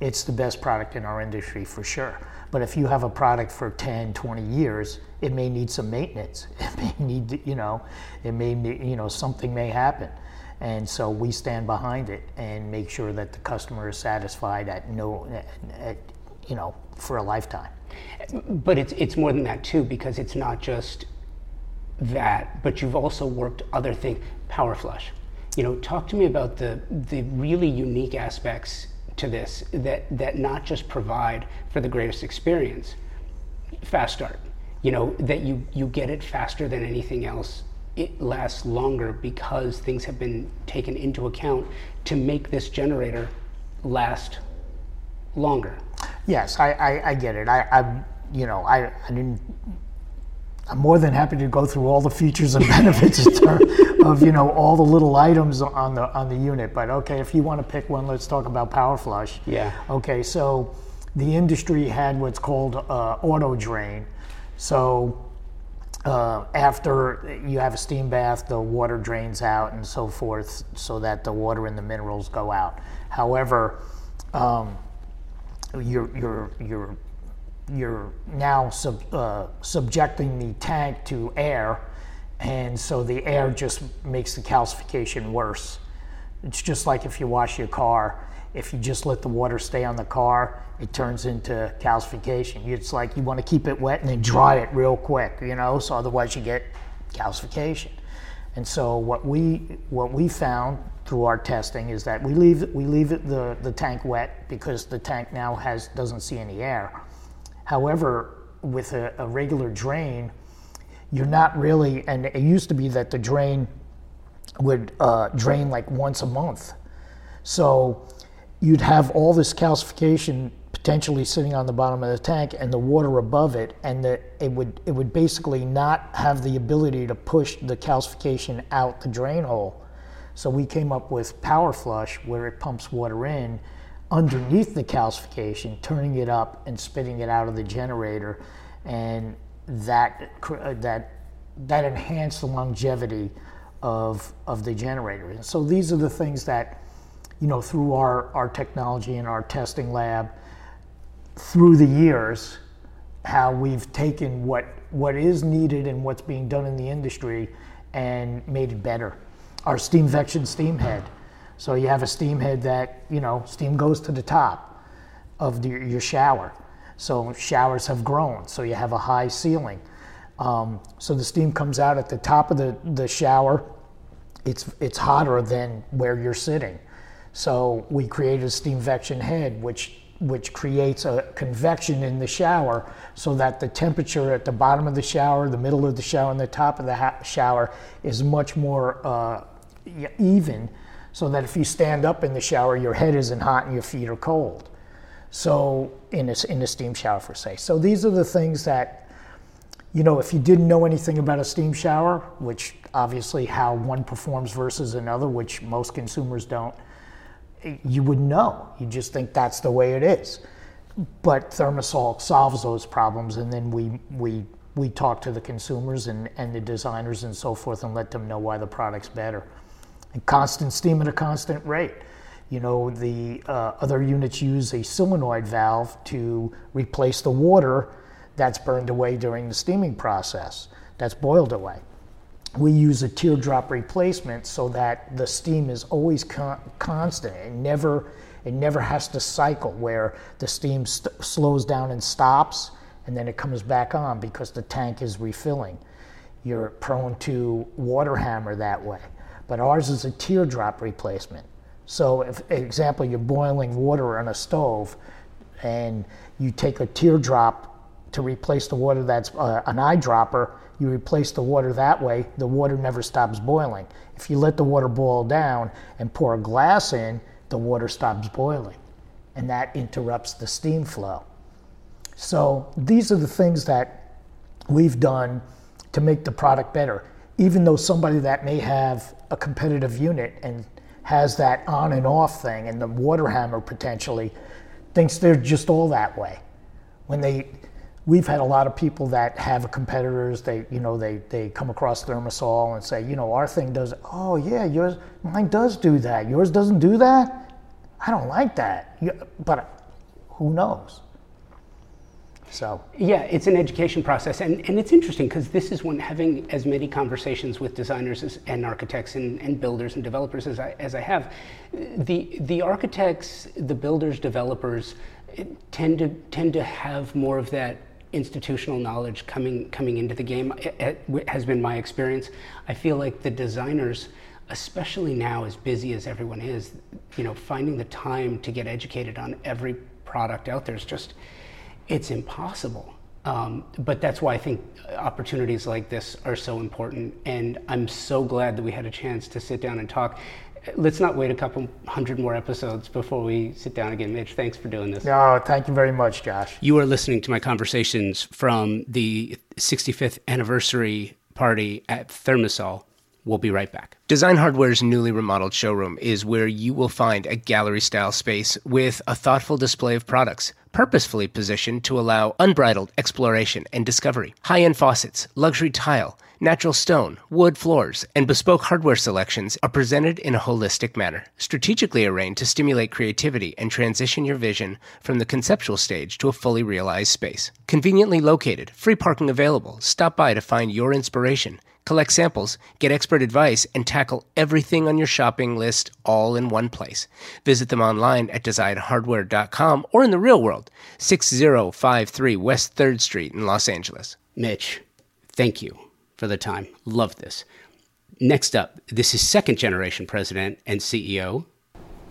It's the best product in our industry for sure. But if you have a product for 10, 20 years, it may need some maintenance. It may need, you know, it may, you know, something may happen. And so we stand behind it and make sure that the customer is satisfied at no, at, you know, for a lifetime. But it's it's more than that too, because it's not just that, but you've also worked other things. Power flush. You know, talk to me about the the really unique aspects to this that that not just provide for the greatest experience, fast start. You know, that you you get it faster than anything else. It lasts longer because things have been taken into account to make this generator last longer. Yes, I, I, I get it. I, I, you know, I, I didn't. I'm more than happy to go through all the features and benefits of you know all the little items on the on the unit. But okay, if you want to pick one, let's talk about power flush. Yeah. Okay, so the industry had what's called uh, auto drain. So uh, after you have a steam bath, the water drains out and so forth, so that the water and the minerals go out. However, um, you're you're you're you're now sub, uh, subjecting the tank to air, and so the air just makes the calcification worse. It's just like if you wash your car. If you just let the water stay on the car, it turns into calcification. It's like you want to keep it wet and then dry it real quick, you know, so otherwise you get calcification. And so what we what we found through our testing is that we leave we leave the the tank wet because the tank now has doesn't see any air. However, with a, a regular drain, you're not really. And it used to be that the drain would uh, drain like once a month, so you'd have all this calcification potentially sitting on the bottom of the tank and the water above it, and the, it would it would basically not have the ability to push the calcification out the drain hole. So we came up with Power Flush, where it pumps water in underneath the calcification, turning it up and spitting it out of the generator, and that uh, that that enhanced the longevity of of the generator. And so these are the things that you know through our our technology and our testing lab through the years how we've taken what what is needed and what's being done in the industry and made it better. Our steamvection steam head. So you have a steam head that, you know, steam goes to the top of the, your shower. So showers have grown, so you have a high ceiling. Um, so the steam comes out at the top of the, the shower. It's, it's hotter than where you're sitting. So we created a steamvection head, which which creates a convection in the shower so that the temperature at the bottom of the shower, the middle of the shower, and the top of the ha- shower is much more uh, even so that if you stand up in the shower, your head isn't hot and your feet are cold. So, in a, in a steam shower, for say. So, these are the things that, you know, if you didn't know anything about a steam shower, which obviously how one performs versus another, which most consumers don't, you would know. You just think that's the way it is. But ThermaSol solves those problems, and then we we we talk to the consumers and, and the designers and so forth, and let them know why the product's better. And constant steam at a constant rate. You know, the uh, other units use a solenoid valve to replace the water that's burned away during the steaming process, that's boiled away. We use a teardrop replacement so that the steam is always con- constant and never it never has to cycle where the steam st- slows down and stops and then it comes back on because the tank is refilling. You're prone to water hammer that way but ours is a teardrop replacement so if example you're boiling water on a stove and you take a teardrop to replace the water that's uh, an eyedropper, you replace the water that way, the water never stops boiling. If you let the water boil down and pour a glass in, the water stops boiling. And that interrupts the steam flow. So these are the things that we've done to make the product better. Even though somebody that may have a competitive unit and has that on and off thing and the water hammer potentially thinks they're just all that way. When they we've had a lot of people that have competitors they you know they they come across ThermaSol and say, you know, our thing does oh yeah, yours mine does do that. Yours doesn't do that? I don't like that. But who knows? So yeah, it's an education process, and, and it's interesting because this is when having as many conversations with designers as, and architects and, and builders and developers as I as I have, the the architects, the builders, developers tend to tend to have more of that institutional knowledge coming coming into the game. It, it has been my experience. I feel like the designers especially now as busy as everyone is you know finding the time to get educated on every product out there is just it's impossible. Um, but that's why I think opportunities like this are so important. And I'm so glad that we had a chance to sit down and talk. Let's not wait a couple hundred more episodes before we sit down again. Mitch, thanks for doing this. No, thank you very much, Josh. You are listening to my conversations from the 65th anniversary party at ThermaSol. We'll be right back. Design Hardware's newly remodeled showroom is where you will find a gallery style space with a thoughtful display of products, purposefully positioned to allow unbridled exploration and discovery. High end faucets, luxury tile, natural stone, wood floors, and bespoke hardware selections are presented in a holistic manner, strategically arranged to stimulate creativity and transition your vision from the conceptual stage to a fully realized space. Conveniently located, free parking available. Stop by to find your inspiration collect samples, get expert advice, and tackle everything on your shopping list all in one place. Visit them online at designhardware.com or in the real world, 6053 West 3rd Street in Los Angeles. Mitch, thank you for the time. Love this. Next up, this is second generation president and CEO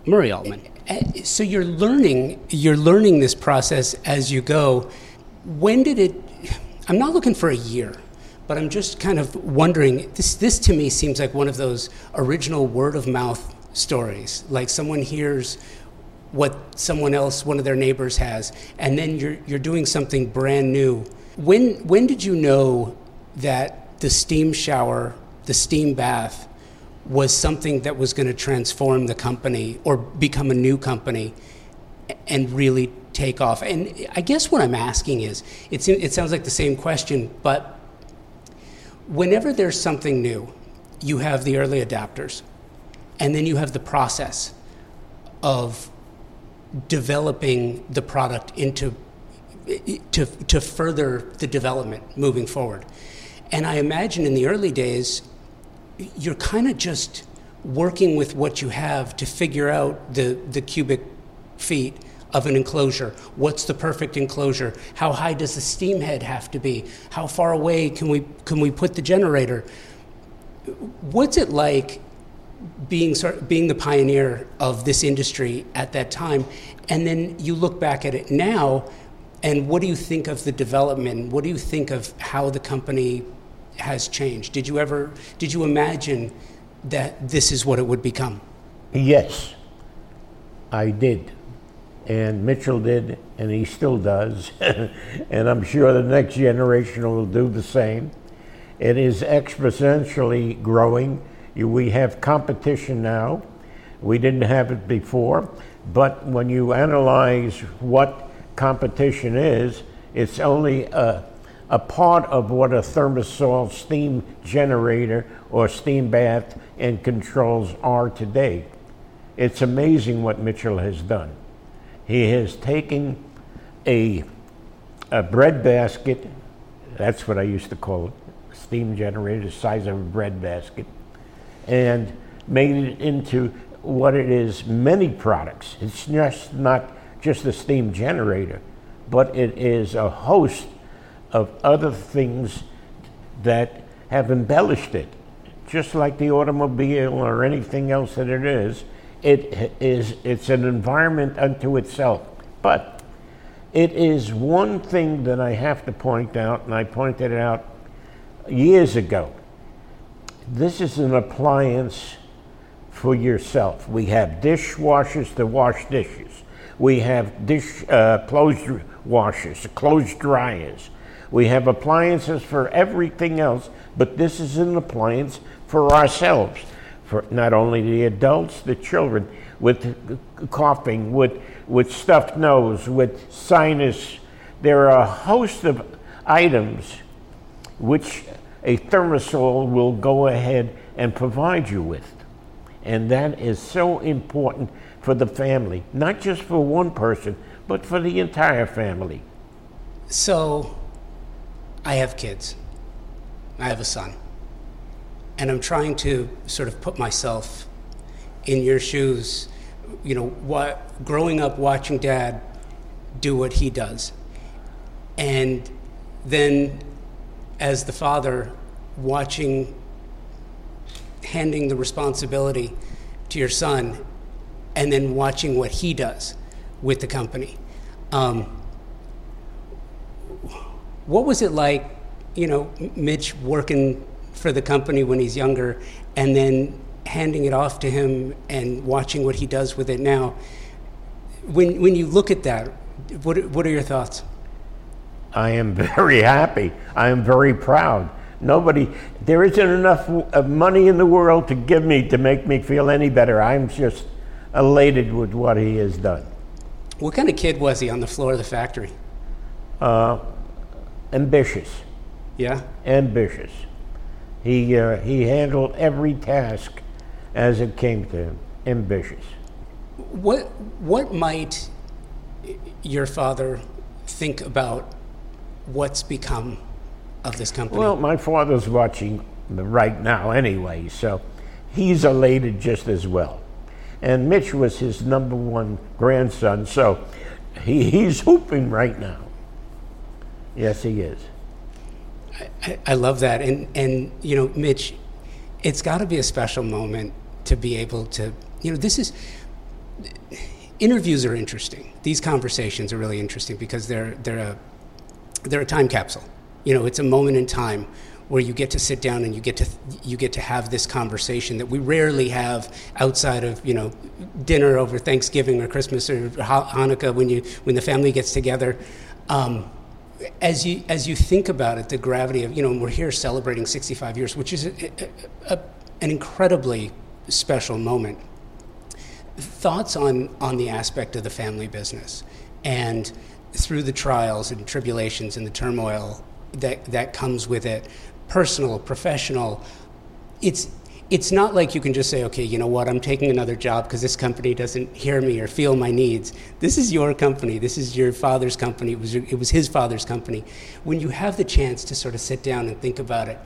Murray Altman. Eh, so you're learning you're learning this process as you go. When did it I'm not looking for a year. But I'm just kind of wondering this, this to me seems like one of those original word of mouth stories. Like someone hears what someone else, one of their neighbors has, and then you're, you're doing something brand new. When, when did you know that the steam shower, the steam bath, was something that was going to transform the company or become a new company and really take off? And I guess what I'm asking is it's, it sounds like the same question, but whenever there's something new, you have the early adapters, and then you have the process of developing the product into to, to further the development moving forward. And I imagine in the early days, you're kind of just working with what you have to figure out the, the cubic feet of an enclosure. What's the perfect enclosure? How high does the steam head have to be? How far away can we, can we put the generator? What's it like being, being the pioneer of this industry at that time? And then you look back at it now, and what do you think of the development? What do you think of how the company has changed? Did you ever, did you imagine that this is what it would become? Yes, I did and Mitchell did, and he still does, and I'm sure the next generation will do the same. It is exponentially growing. We have competition now. We didn't have it before, but when you analyze what competition is, it's only a, a part of what a ThermaSol steam generator or steam bath and controls are today. It's amazing what Mitchell has done. He has taken a, a bread basket, that's what I used to call it, steam generator, the size of a bread basket, and made it into what it is many products. It's just not just a steam generator, but it is a host of other things that have embellished it. Just like the automobile or anything else that it is, it is it's an environment unto itself. But It is one thing that I have to point out, and I pointed it out years ago. This is an appliance for yourself. We have dishwashers to wash dishes. We have dish uh, clothes washers, clothes dryers. We have appliances for everything else, but this is an appliance for ourselves, for not only the adults, the children with coughing, with, with stuffed nose, with sinus. There are a host of items which a ThermaSol will go ahead and provide you with. And that is so important for the family, not just for one person, but for the entire family. So, I have kids. I have a son. And I'm trying to sort of put myself in your shoes, you know, what growing up watching dad do what he does. And then as the father watching handing the responsibility to your son and then watching what he does with the company. Um, what was it like, you know, Mitch working for the company when he's younger and then handing it off to him and watching what he does with it now? When, when you look at that, what, what are your thoughts? I am very happy. I am very proud. Nobody, there isn't enough money in the world to give me to make me feel any better. I'm just elated with what he has done. What kind of kid was he on the floor of the factory? Uh, ambitious. Yeah? Ambitious. He, uh, he handled every task as it came to him. Ambitious. What, what might your father think about what's become of this company? Well, my father's watching right now anyway, so he's elated just as well. And Mitch was his number one grandson, so he, he's hooping right now. Yes, he is. I, I love that. And, and, you know, Mitch, it's got to be a special moment to be able to, you know, this is, interviews are interesting. These conversations are really interesting because they're, they're, a, they're a time capsule. You know, it's a moment in time where you get to sit down and you get to you get to have this conversation that we rarely have outside of you know dinner over Thanksgiving or Christmas or Hanukkah when you when the family gets together. Um, as you as you think about it, the gravity of you know we're here celebrating 65 years, which is a, a, a, an incredibly special moment. Thoughts on on the aspect of the family business and through the trials and tribulations and the turmoil that that comes with it, personal, professional. It's it's not like you can just say, okay, you know what, I'm taking another job because this company doesn't hear me or feel my needs. This is your company. This is your father's company. It was, it was his father's company. When you have the chance to sort of sit down and think about it,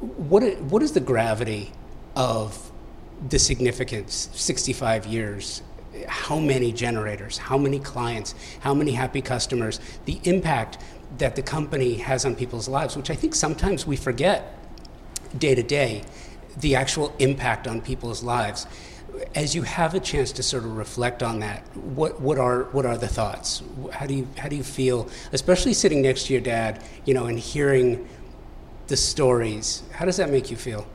what, what is the gravity of the significance, 65 years, how many generators, how many clients, how many happy customers, the impact that the company has on people's lives, which I think sometimes we forget day to day, the actual impact on people's lives. As you have a chance to sort of reflect on that, what, what are what are the thoughts? How do you how do you feel, especially sitting next to your dad, you know, and hearing the stories? How does that make you feel?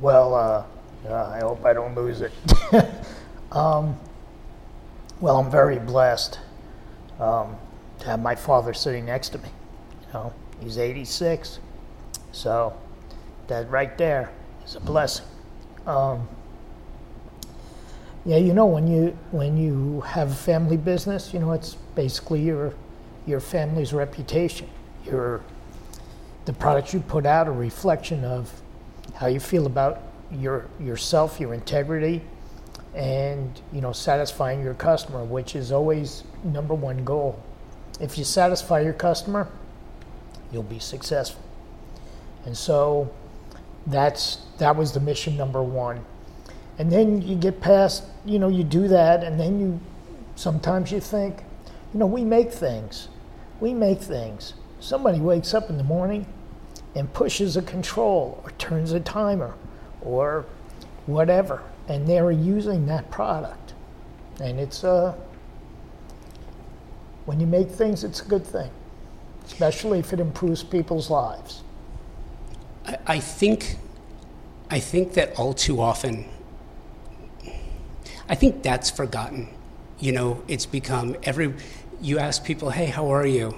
Well, uh, uh, I hope I don't lose it. um, well, I'm very blessed. Um, to have my father sitting next to me. You know, he's 86, so that right there is a blessing. Um, yeah, you know, when you when you have family business, you know, it's basically your your family's reputation. Your the products you put out a reflection of how you feel about your yourself, your integrity, and you know, satisfying your customer, which is always number one goal. If you satisfy your customer, you'll be successful. And so that's that was the mission number one. And then you get past, you know, you do that, and then you sometimes you think, you know, we make things. We make things. Somebody wakes up in the morning and pushes a control or turns a timer or whatever, and they're using that product. And it's a uh, When you make things, it's a good thing, especially if it improves people's lives. I, think, I think that all too often, I think that's forgotten. You know, it's become every. You ask people, "Hey, how are you?"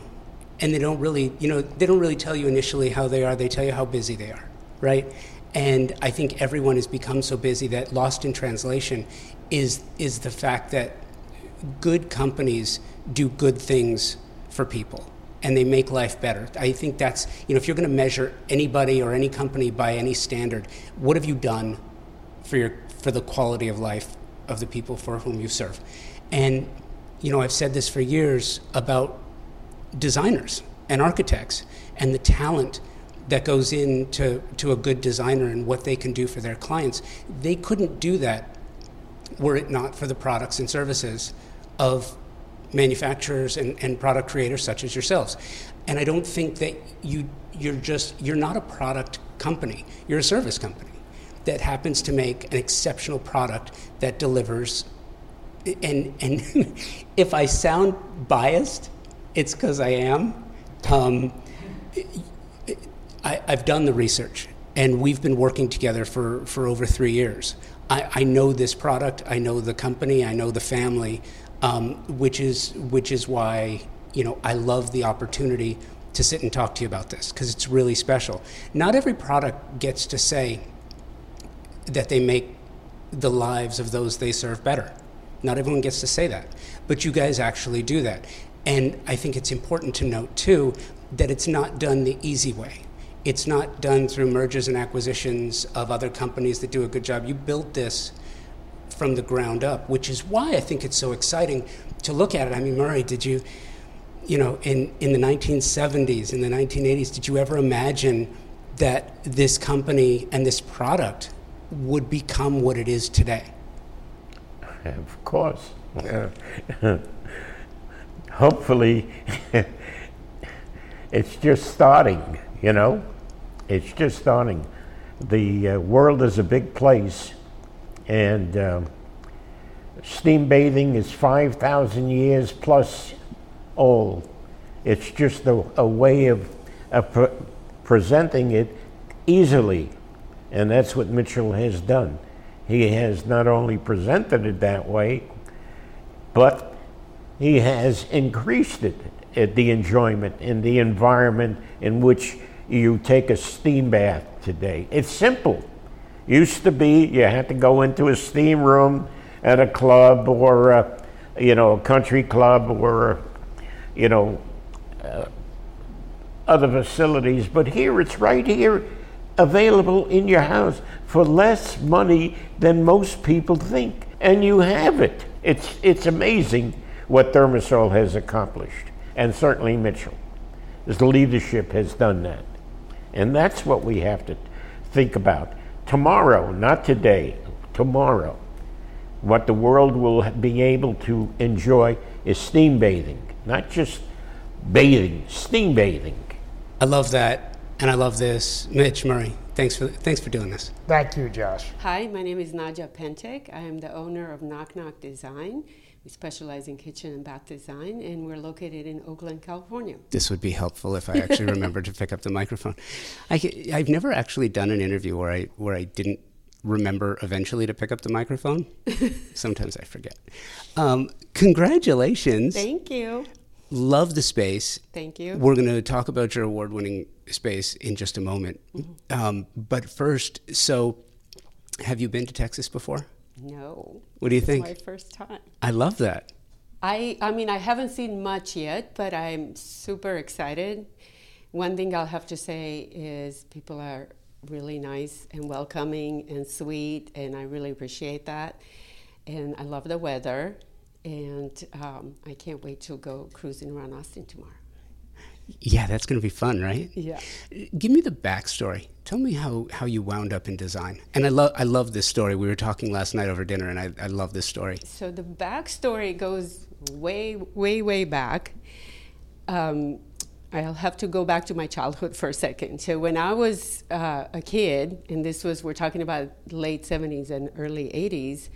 and they don't really, you know, they don't really tell you initially how they are. They tell you how busy they are, right? And I think everyone has become so busy that lost in translation is is the fact that good companies do good things for people and they make life better. I think that's, you know, if you're going to measure anybody or any company by any standard, what have you done for your for the quality of life of the people for whom you serve? And you know, I've said this for years about designers and architects and the talent that goes into to a good designer and what they can do for their clients. They couldn't do that were it not for the products and services of manufacturers and, and product creators such as yourselves. And I don't think that you you're just you're not a product company. You're a service company that happens to make an exceptional product that delivers and and if I sound biased, it's because I am. Um, I, have done the research, and we've been working together for, for over three years. I, I know this product, I know the company, I know the family, um, which is which is why you know I love the opportunity to sit and talk to you about this because it's really special. Not every product gets to say that they make the lives of those they serve better. Not everyone gets to say that, but you guys actually do that. And I think it's important to note too that it's not done the easy way. It's not done through mergers and acquisitions of other companies that do a good job. You built this from the ground up, which is why I think it's so exciting to look at it. I mean, Murray, did you, you know, in, in the 1970s, in the 1980s, did you ever imagine that this company and this product would become what it is today? Of course. Hopefully, it's just starting, you know? It's just starting. The uh, world is a big place, and uh, steam bathing is 5,000 years plus old. It's just a, a way of, of pre- presenting it easily, and that's what Mitchell has done. He has not only presented it that way, but he has increased it at the enjoyment in the environment in which you take a steam bath today. It's simple. Used to be you had to go into a steam room at a club or a, you know a country club or you know uh, other facilities, but here it's right here available in your house for less money than most people think, and you have it. It's it's amazing what ThermaSol has accomplished and certainly Mitchell. His leadership has done that. And that's what we have to think about. Tomorrow, not today, tomorrow, what the world will be able to enjoy is steam bathing, not just bathing, steam bathing. I love that, and I love this. Mitch Murray, thanks for thanks for doing this. Thank you, Josh. Hi, my name is Nadia Pentek. I am the owner of Knock Knock Design. We specialize in kitchen and bath design, and we're located in Oakland, California. This would be helpful if I actually remembered to pick up the microphone. I, have never actually done an interview where I where I didn't remember eventually to pick up the microphone. Sometimes I forget. Um, congratulations! Thank you. Love the space. Thank you. We're going to talk about your award-winning space in just a moment. Mm-hmm. Um, but first, so have you been to Texas before? No. What do you think? It's my first time. I love that. I I mean I haven't seen much yet, but I'm super excited. One thing I'll have to say is people are really nice and welcoming and sweet, and I really appreciate that. And I love the weather, and um, I can't wait to go cruising around Austin tomorrow. Yeah, that's going to be fun, right? Yeah. Give me the backstory. Tell me how, how you wound up in design. And I love I love this story. We were talking last night over dinner, and I, I love this story. So the backstory goes way, way, way back. Um, I'll have to go back to my childhood for a second. So when I was uh, a kid, and this was we're talking about late 70s and early 80s,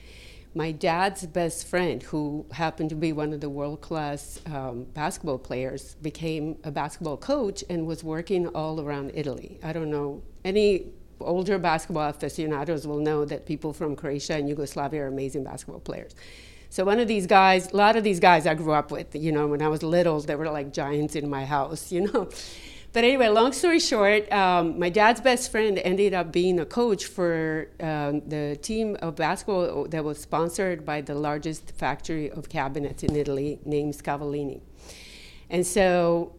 my dad's best friend, who happened to be one of the world class um, basketball players, became a basketball coach and was working all around Italy. I don't know, any older basketball aficionados will know that people from Croatia and Yugoslavia are amazing basketball players. So one of these guys, a lot of these guys I grew up with, you know, when I was little, they were like giants in my house, you know. But anyway, long story short, um, my dad's best friend ended up being a coach for um, the team of basketball that was sponsored by the largest factory of cabinets in Italy named Scavolini. And so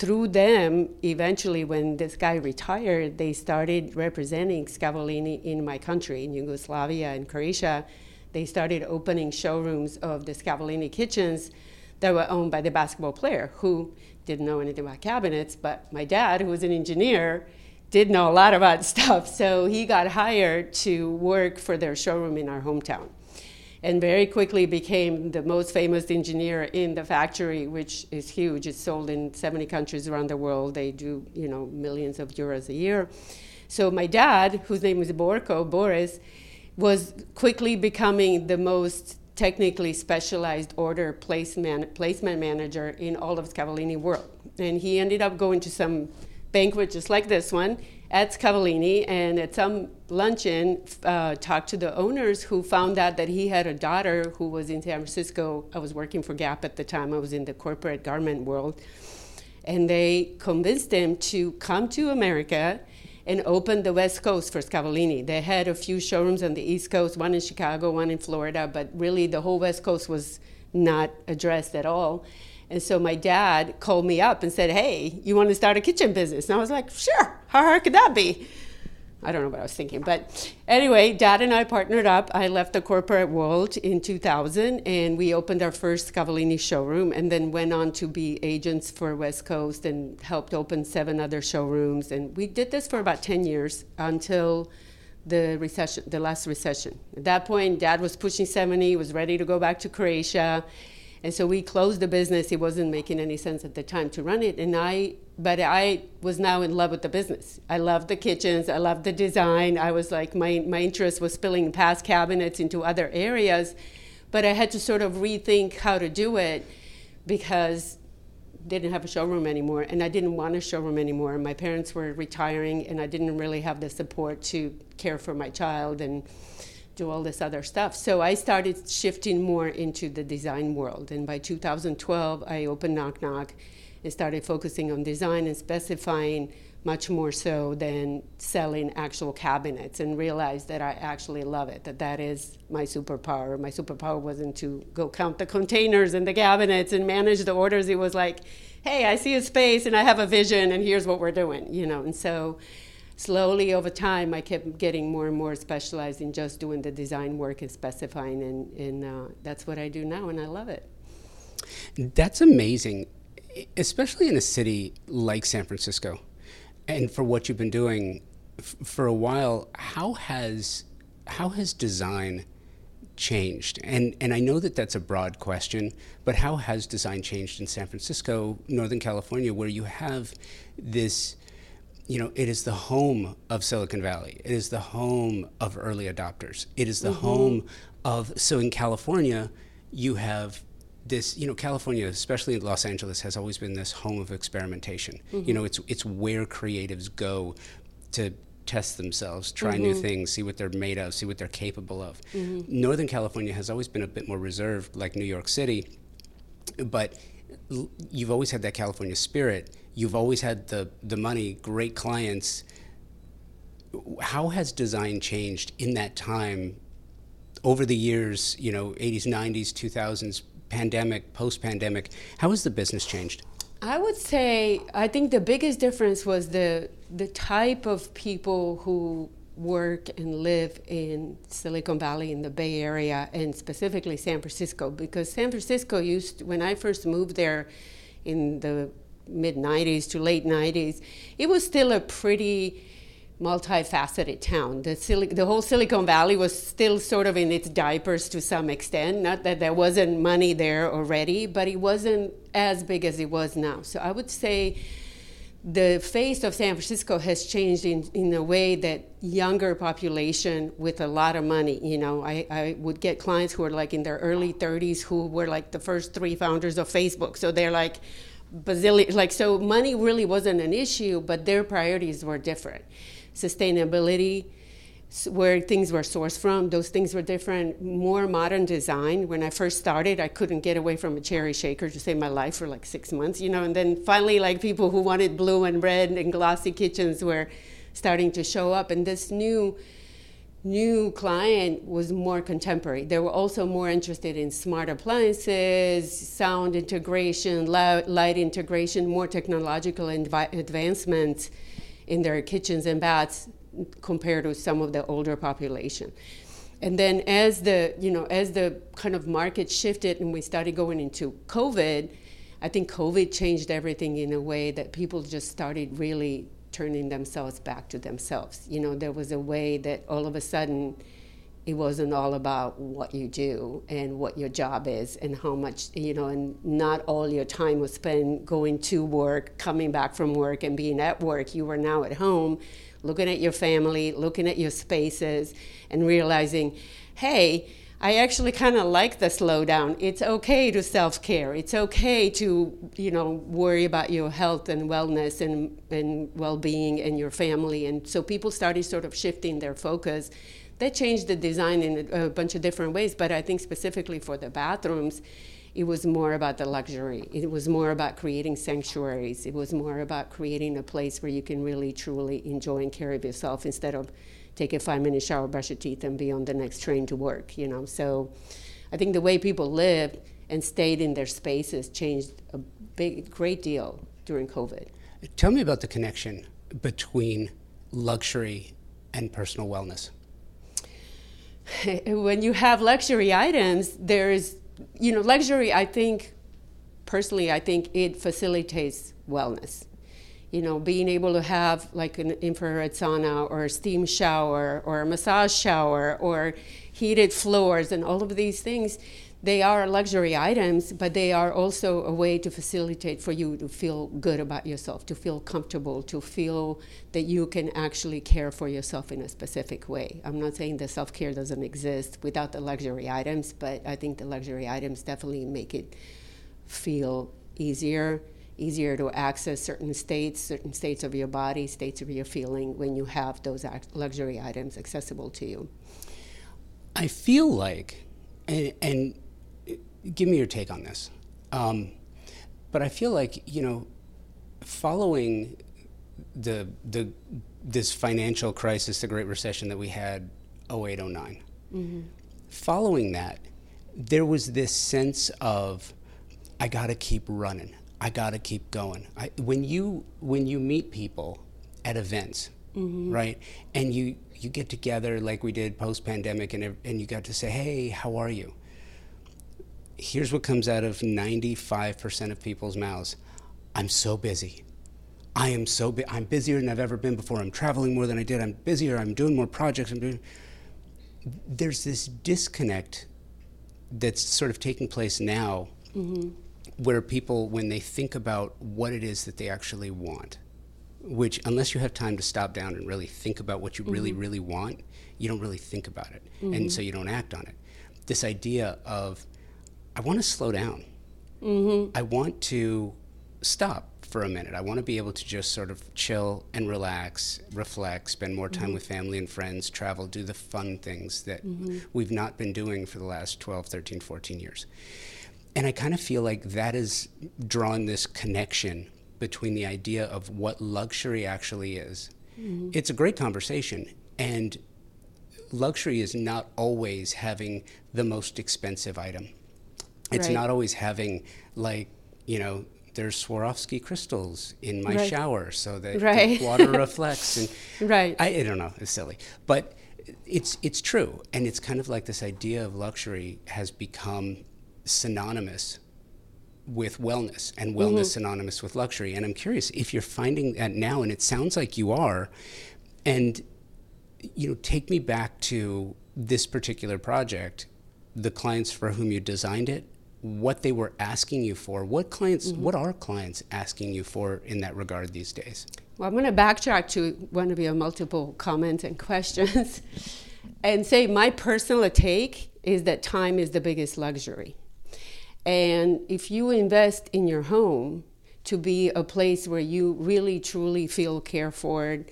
through them, eventually, when this guy retired, they started representing Scavolini in my country, in Yugoslavia and Croatia. They started opening showrooms of the Scavolini kitchens that were owned by the basketball player who didn't know anything about cabinets, but my dad, who was an engineer, did know a lot about stuff. So he got hired to work for their showroom in our hometown. And very quickly became the most famous engineer in the factory, which is huge. It's sold in 70 countries around the world. They do, you know, millions of euros a year. So my dad, whose name was Borko, Boris, was quickly becoming the most technically specialized order placement, placement manager in all of Scavolini world. And he ended up going to some banquet just like this one at Scavolini and at some luncheon uh, talked to the owners who found out that he had a daughter who was in San Francisco. I was working for Gap at the time. I was in the corporate garment world. And they convinced him to come to America and opened the West Coast for Scavolini. They had a few showrooms on the East Coast, one in Chicago, one in Florida, but really the whole West Coast was not addressed at all. And so my dad called me up and said, Hey, you want to start a kitchen business? And I was like, Sure, how hard could that be? I don't know what I was thinking. But anyway, dad and I partnered up. I left the corporate world in 2000 and we opened our first Scavolini showroom and then went on to be agents for West Coast and helped open seven other showrooms. And we did this for about 10 years until the recession, the last recession. At that point, dad was pushing 70, was ready to go back to Croatia. And so we closed the business. It wasn't making any sense at the time to run it. And I but I was now in love with the business. I loved the kitchens. I loved the design. I was like, my, my interest was spilling past cabinets into other areas. But I had to sort of rethink how to do it because didn't have a showroom anymore and I didn't want a showroom anymore. My parents were retiring and I didn't really have the support to care for my child and do all this other stuff. So I started shifting more into the design world. And by 2012, I opened Knock Knock and started focusing on design and specifying much more so than selling actual cabinets and realized that I actually love it, that that is my superpower. My superpower wasn't to go count the containers and the cabinets and manage the orders. It was like, hey, I see a space and I have a vision and here's what we're doing, you know. And so slowly over time, I kept getting more and more specialized in just doing the design work and specifying, and, and uh, that's what I do now, and I love it. That's amazing especially in a city like San Francisco, and for what you've been doing f- for a while, how has how has design changed? And and I know that that's a broad question, but how has design changed in San Francisco, Northern California, where you have this? You know, it is the home of Silicon Valley. It is the home of early adopters. It is the mm-hmm. home of so in California, you have this, you know, California, especially Los Angeles, has always been this home of experimentation. Mm-hmm. You know, it's it's where creatives go to test themselves, try mm-hmm. new things, see what they're made of, see what they're capable of. Mm-hmm. Northern California has always been a bit more reserved, like New York City, but l- you've always had that California spirit. You've always had the the money, great clients. How has design changed in that time over the years, you know, 80s, 90s, 2000s, pandemic, post pandemic, how has the business changed? I would say I think the biggest difference was the the type of people who work and live in Silicon Valley in the Bay Area and specifically San Francisco because San Francisco used when I first moved there in the mid 90s to late 90s it was still a pretty multifaceted town. The, the whole Silicon Valley was still sort of in its diapers to some extent. Not that there wasn't money there already, but it wasn't as big as it was now. So I would say the face of San Francisco has changed in, in a way that younger population with a lot of money, you know, I, I would get clients who are like in their early 30s who were like the first three founders of Facebook. So they're like bazillion, like, so money really wasn't an issue, but their priorities were different. Sustainability, where things were sourced from. Those things were different, more modern design. When I first started, I couldn't get away from a cherry shaker to save my life for like six months, you know. And then finally, like people who wanted blue and red and glossy kitchens were starting to show up. And this new new client was more contemporary. They were also more interested in smart appliances, sound integration, light integration, more technological advancements in their kitchens and baths compared to some of the older population. And then as the, you know, as the kind of market shifted and we started going into COVID, I think COVID changed everything in a way that people just started really turning themselves back to themselves. You know, there was a way that all of a sudden it wasn't all about what you do and what your job is and how much, you know, and not all your time was spent going to work, coming back from work, and being at work. You were now at home looking at your family, looking at your spaces, and realizing, hey, I actually kind of like the slowdown. It's okay to self care. It's okay to, you know, worry about your health and wellness and, and well being and your family. And so people started sort of shifting their focus. That changed the design in a, a bunch of different ways, but I think specifically for the bathrooms, it was more about the luxury. It was more about creating sanctuaries. It was more about creating a place where you can really truly enjoy and care of yourself instead of take a five minute shower, brush your teeth, and be on the next train to work. You know, so I think the way people lived and stayed in their spaces changed a big, great deal during COVID. Tell me about the connection between luxury and personal wellness. when you have luxury items, there's you know, luxury, I think, personally, I think it facilitates wellness. You know, being able to have like an infrared sauna or a steam shower or a massage shower or heated floors and all of these things they are luxury items, but they are also a way to facilitate for you to feel good about yourself, to feel comfortable, to feel that you can actually care for yourself in a specific way. I'm not saying that self care doesn't exist without the luxury items, but I think the luxury items definitely make it feel easier, easier to access certain states, certain states of your body, states of your feeling when you have those luxury items accessible to you. I feel like, and, and give me your take on this. Um, but I feel like you know, following the the this financial crisis, the Great Recession that we had 08, 09, mm-hmm. following that, there was this sense of I got to keep running. I got to keep going. I, when you when you meet people at events, mm-hmm. right, and you you get together like we did post pandemic, and and you got to say, hey, how are you? here's what comes out of 95% of people's mouths I'm so busy. I am so bu- I'm busier than I've ever been before. I'm traveling more than I did. I'm busier. I'm doing more projects. I'm doing. There's this disconnect that's sort of taking place now, mm-hmm. Where people, when they think about what it is that they actually want, which unless you have time to stop down and really think about what you mm-hmm. really, really want, you don't really think about it, mm-hmm. and so you don't act on it. This idea of I want to slow down. Mm-hmm. I want to stop for a minute. I want to be able to just sort of chill and relax, reflect, spend more time mm-hmm. with family and friends, travel, do the fun things that mm-hmm. we've not been doing for the last 12, 13, 14 years. And I kind of feel like that has drawn this connection between the idea of what luxury actually is. Mm-hmm. It's a great conversation. And luxury is not always having the most expensive item it's right. not always having like you know there's Swarovski crystals in my right. shower so that right. water reflects and right. I, I, don't know it's silly but it's it's true and it's kind of like this idea of luxury has become synonymous with wellness and wellness mm-hmm. synonymous with luxury and I'm curious if you're finding that now and it sounds like you are and you know take me back to this particular project the clients for whom you designed it what they were asking you for. What clients, mm-hmm. what are clients asking you for in that regard these days? Well, I'm going to backtrack to one of your multiple comments and questions and say my personal take is that time is the biggest luxury. And if you invest in your home to be a place where you really truly feel cared for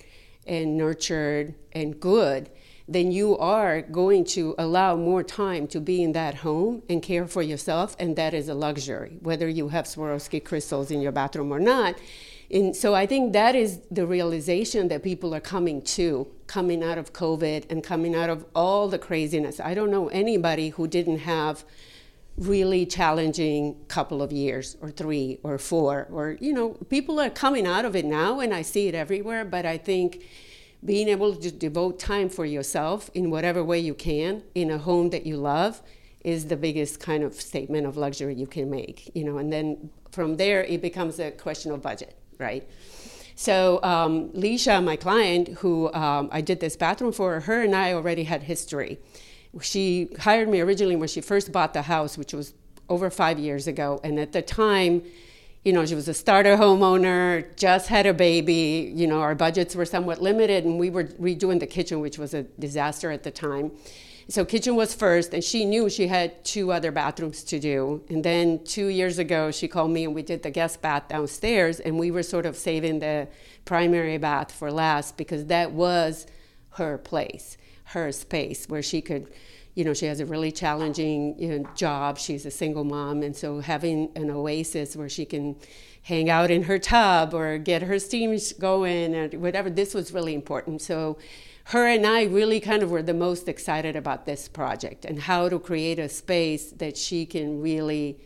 and nurtured and good, then you are going to allow more time to be in that home and care for yourself, and that is a luxury, whether you have Swarovski crystals in your bathroom or not. And so I think that is the realization that people are coming to, coming out of COVID and coming out of all the craziness. I don't know anybody who didn't have really challenging couple of years or three or four or you know people are coming out of it now and i see it everywhere but i think being able to devote time for yourself in whatever way you can in a home that you love is the biggest kind of statement of luxury you can make you know and then from there it becomes a question of budget right so um, Leisha, my client, who um, I did this bathroom for, her and I already had history. She hired me originally when she first bought the house, which was over five years ago, and at the time, you know, she was a starter homeowner, just had a baby. You know, our budgets were somewhat limited, and we were redoing the kitchen, which was a disaster at the time. So kitchen was first, and she knew she had two other bathrooms to do. And then two years ago, she called me, and we did the guest bath downstairs, and we were sort of saving the primary bath for last because that was her place, her space where she could you know, she has a really challenging you know, job. She's a single mom, and so having an oasis where she can hang out in her tub or get her steam going or whatever, this was really important. So her and I really kind of were the most excited about this project and how to create a space that she can really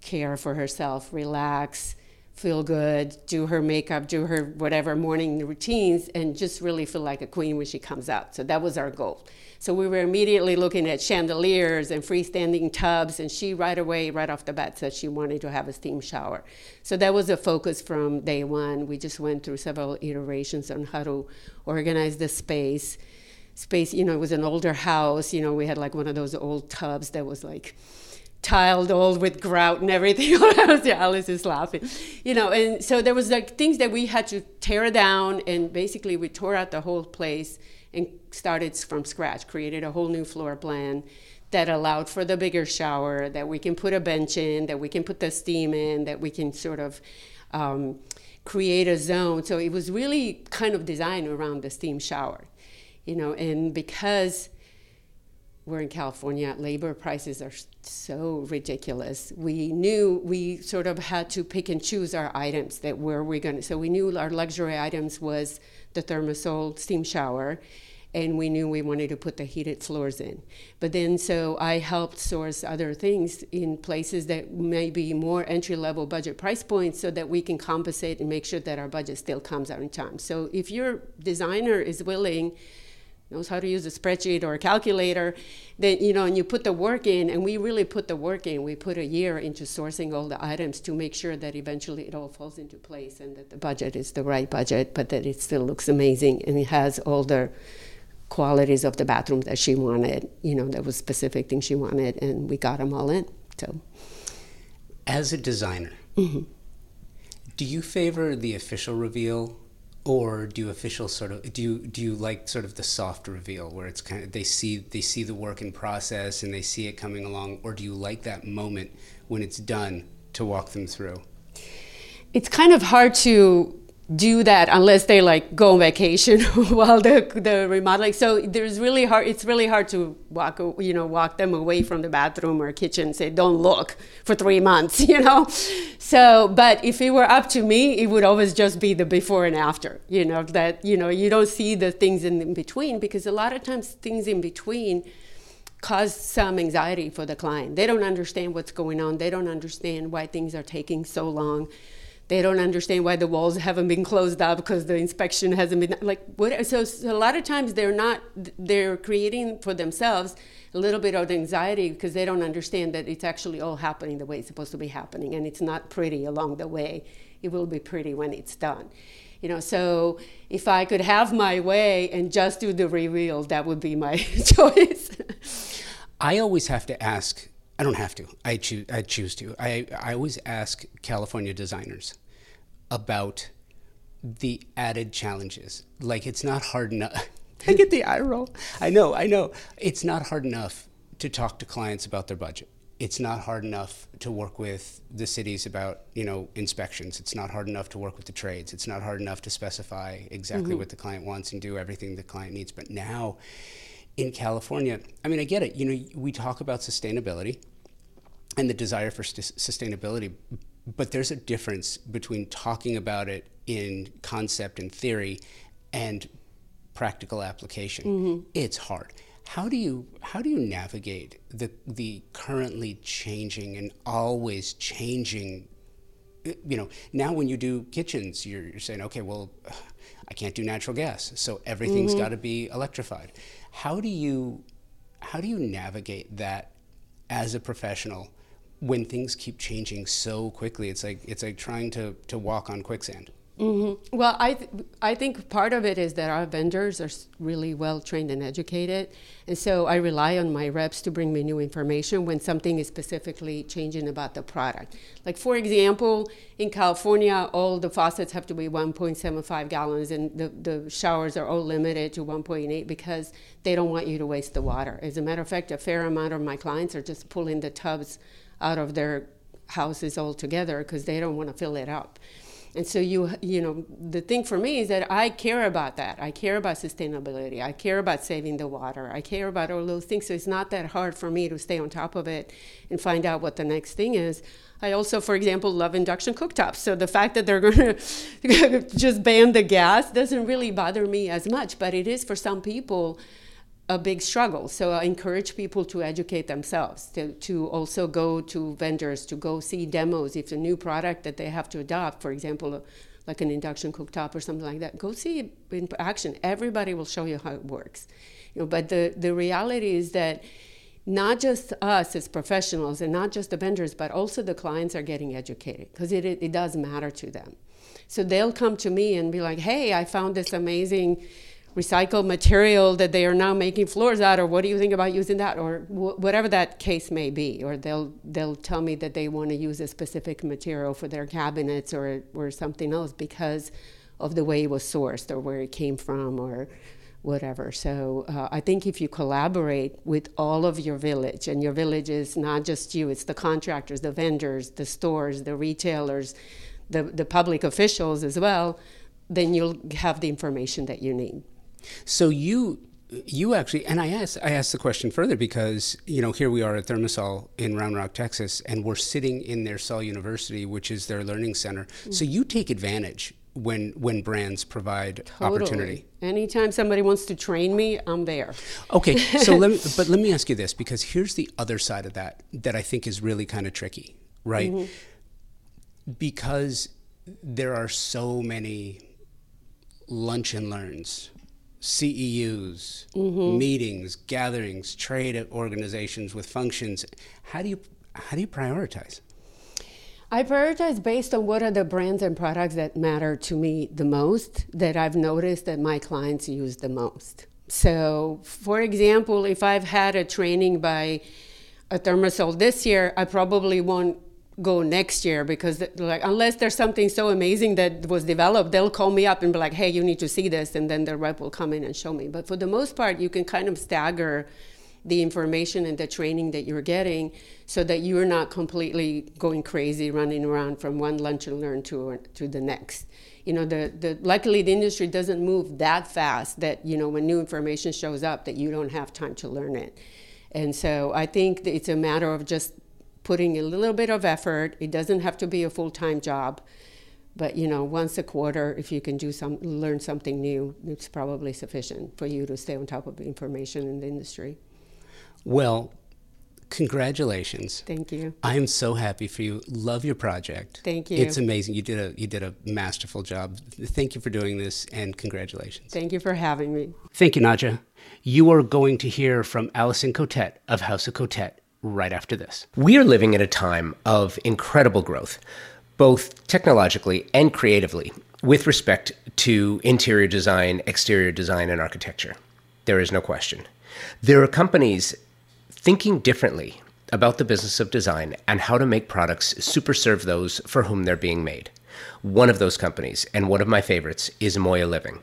care for herself, relax, feel good, do her makeup, do her whatever morning routines, and just really feel like a queen when she comes out. So that was our goal. So we were immediately looking at chandeliers and freestanding tubs, and she right away, right off the bat, said she wanted to have a steam shower. So that was a focus from day one. We just went through several iterations on how to organize the space. Space, you know, it was an older house. You know, we had like one of those old tubs that was like tiled all with grout and everything. Alice is laughing. You know, and so there was like things that we had to tear down, and basically we tore out the whole place and started from scratch, created a whole new floor plan that allowed for the bigger shower, that we can put a bench in, that we can put the steam in, that we can sort of um, create a zone. So it was really kind of designed around the steam shower, you know, and because we're in California, labor prices are so ridiculous. We knew we sort of had to pick and choose our items that were we're going to. So we knew our luxury items was the ThermaSol steam shower, and we knew we wanted to put the heated floors in. But then, so I helped source other things in places that may be more entry level budget price points so that we can compensate and make sure that our budget still comes out in time. So if your designer is willing, knows how to use a spreadsheet or a calculator, then you know, and you put the work in, and we really put the work in. We put a year into sourcing all the items to make sure that eventually it all falls into place and that the budget is the right budget, but that it still looks amazing and it has all the qualities of the bathroom that she wanted. You know, there was specific things she wanted, and we got them all in. So, as a designer, mm-hmm. do you favor the official reveal, or do you official sort of do you do you like sort of the soft reveal where it's kind of they see they see the work in process and they see it coming along, or do you like that moment when it's done to walk them through? It's kind of hard to do that unless they like go on vacation while the the remodeling. So there's really hard. It's really hard to walk you know walk them away from the bathroom or kitchen. Say don't look for three months. You know. So, but if it were up to me, it would always just be the before and after. You know that you know you don't see the things in between because a lot of times things in between cause some anxiety for the client. They don't understand what's going on. They don't understand why things are taking so long they don't understand why the walls haven't been closed up because the inspection hasn't been like what so, so, a lot of times they're not they're creating for themselves a little bit of anxiety because they don't understand that it's actually all happening the way it's supposed to be happening and it's not pretty along the way. It will be pretty when it's done. You know so if i could have my way and just do the reveal that would be my choice. I always have to ask I don't have to. I choose. I choose to. I I always ask California designers about the added challenges. Like it's not hard enough. I get the eye roll. I know. I know. It's not hard enough to talk to clients about their budget. It's not hard enough to work with the cities about you know inspections. It's not hard enough to work with the trades. It's not hard enough to specify exactly mm-hmm. what the client wants and do everything the client needs. But now in California, I mean, I get it. You know, we talk about sustainability and the desire for st- sustainability, but there's a difference between talking about it in concept and theory and practical application. Mm-hmm. It's hard. How do you how do you navigate the the currently changing and always changing you know, now when you do kitchens, you're, you're saying, okay, well, I can't do natural gas, so everything's mm-hmm. got to be electrified. How do you how do you navigate that as a professional when things keep changing so quickly? It's like it's like trying to to walk on quicksand. Mm-hmm. Well, I, th- I think part of it is that our vendors are really well trained and educated. And so I rely on my reps to bring me new information when something is specifically changing about the product. Like, for example, in California, all the faucets have to be 1.75 gallons, and the, the showers are all limited to 1.8 because they don't want you to waste the water. As a matter of fact, a fair amount of my clients are just pulling the tubs out of their houses altogether because they don't want to fill it up. And so you you know the thing for me is that I care about that. I care about sustainability. I care about saving the water. I care about all those things. So it's not that hard for me to stay on top of it and find out what the next thing is. I also, for example, love induction cooktops. So the fact that they're going to just ban the gas doesn't really bother me as much, but it is for some people a big struggle. So I encourage people to educate themselves, to, to also go to vendors, to go see demos. If a new product that they have to adopt, for example, like an induction cooktop or something like that, go see it in action. Everybody will show you how it works. You know, but the, the reality is that not just us as professionals and not just the vendors, but also the clients are getting educated because it, it, it does matter to them. So they'll come to me and be like, hey, I found this amazing recycled material that they are now making floors out or what do you think about using that or wh- whatever that case may be or they'll they'll tell me that they want to use a specific material for their cabinets or or something else because of the way it was sourced or where it came from or whatever. So uh, i think if you collaborate with all of your village and your village is not just you it's the contractors the vendors the stores the retailers the, the public officials as well then you'll have the information that you need So you you actually and I asked I asked the question further because you know here we are at ThermaSol in Round Rock, Texas, and we're sitting in their Sol University, which is their learning center. Mm. So you take advantage when when brands provide opportunity. Anytime somebody wants to train me, I'm there. Okay, so let me, but let me ask you this because here's the other side of that that I think is really kind of tricky, right? Mm-hmm. Because there are so many lunch and learns, CEUs, mm-hmm. meetings, gatherings, trade organizations with functions. How do you how do you prioritize? I prioritize based on what are the brands and products that matter to me the most that I've noticed that my clients use the most. So, for example, if I've had a training by a ThermaSol this year, I probably won't go next year because like unless there's something so amazing that was developed they'll call me up and be like hey you need to see this and then the rep will come in and show me. But for the most part you can kind of stagger the information and the training that you're getting so that you're not completely going crazy running around from one lunch and learn to to the next. You know the, the luckily the industry doesn't move that fast that you know when new information shows up that you don't have time to learn it. And so i think it's a matter of just putting a little bit of effort it doesn't have to be a full-time job but you know once a quarter if you can do some learn something new it's probably sufficient for you to stay on top of information in the industry Well, congratulations. thank you I am so happy for you. Love your project. Thank you. It's amazing. You did a you did a masterful job. Thank you for doing this and congratulations. thank you for having me Thank you, Nadja. You are going to hear from Allison Cotet of House of Cotet right after this. We are living at a time of incredible growth, both technologically and creatively, with respect to interior design, exterior design, and architecture. There is no question. There are companies thinking differently about the business of design and how to make products super serve those for whom they're being made. One of those companies, and one of my favorites, is Moya Living.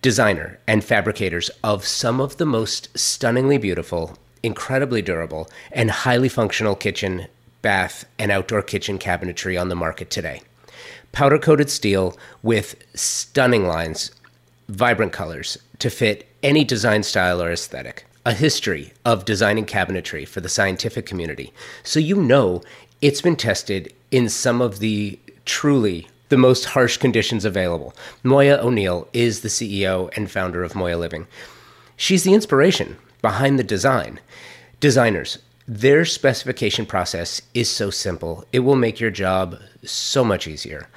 Designer and fabricators of some of the most stunningly beautiful, incredibly durable, and highly functional kitchen, bath, and outdoor kitchen cabinetry on the market today. Powder coated steel with stunning lines, vibrant colors to fit any design style or aesthetic a history of designing cabinetry for the scientific community. So you know it's been tested in some of the truly the most harsh conditions available. Moya O'Neill is the CEO and founder of Moya Living. She's the inspiration behind the design. Designers, their specification process is so simple, it will make your job so much easier.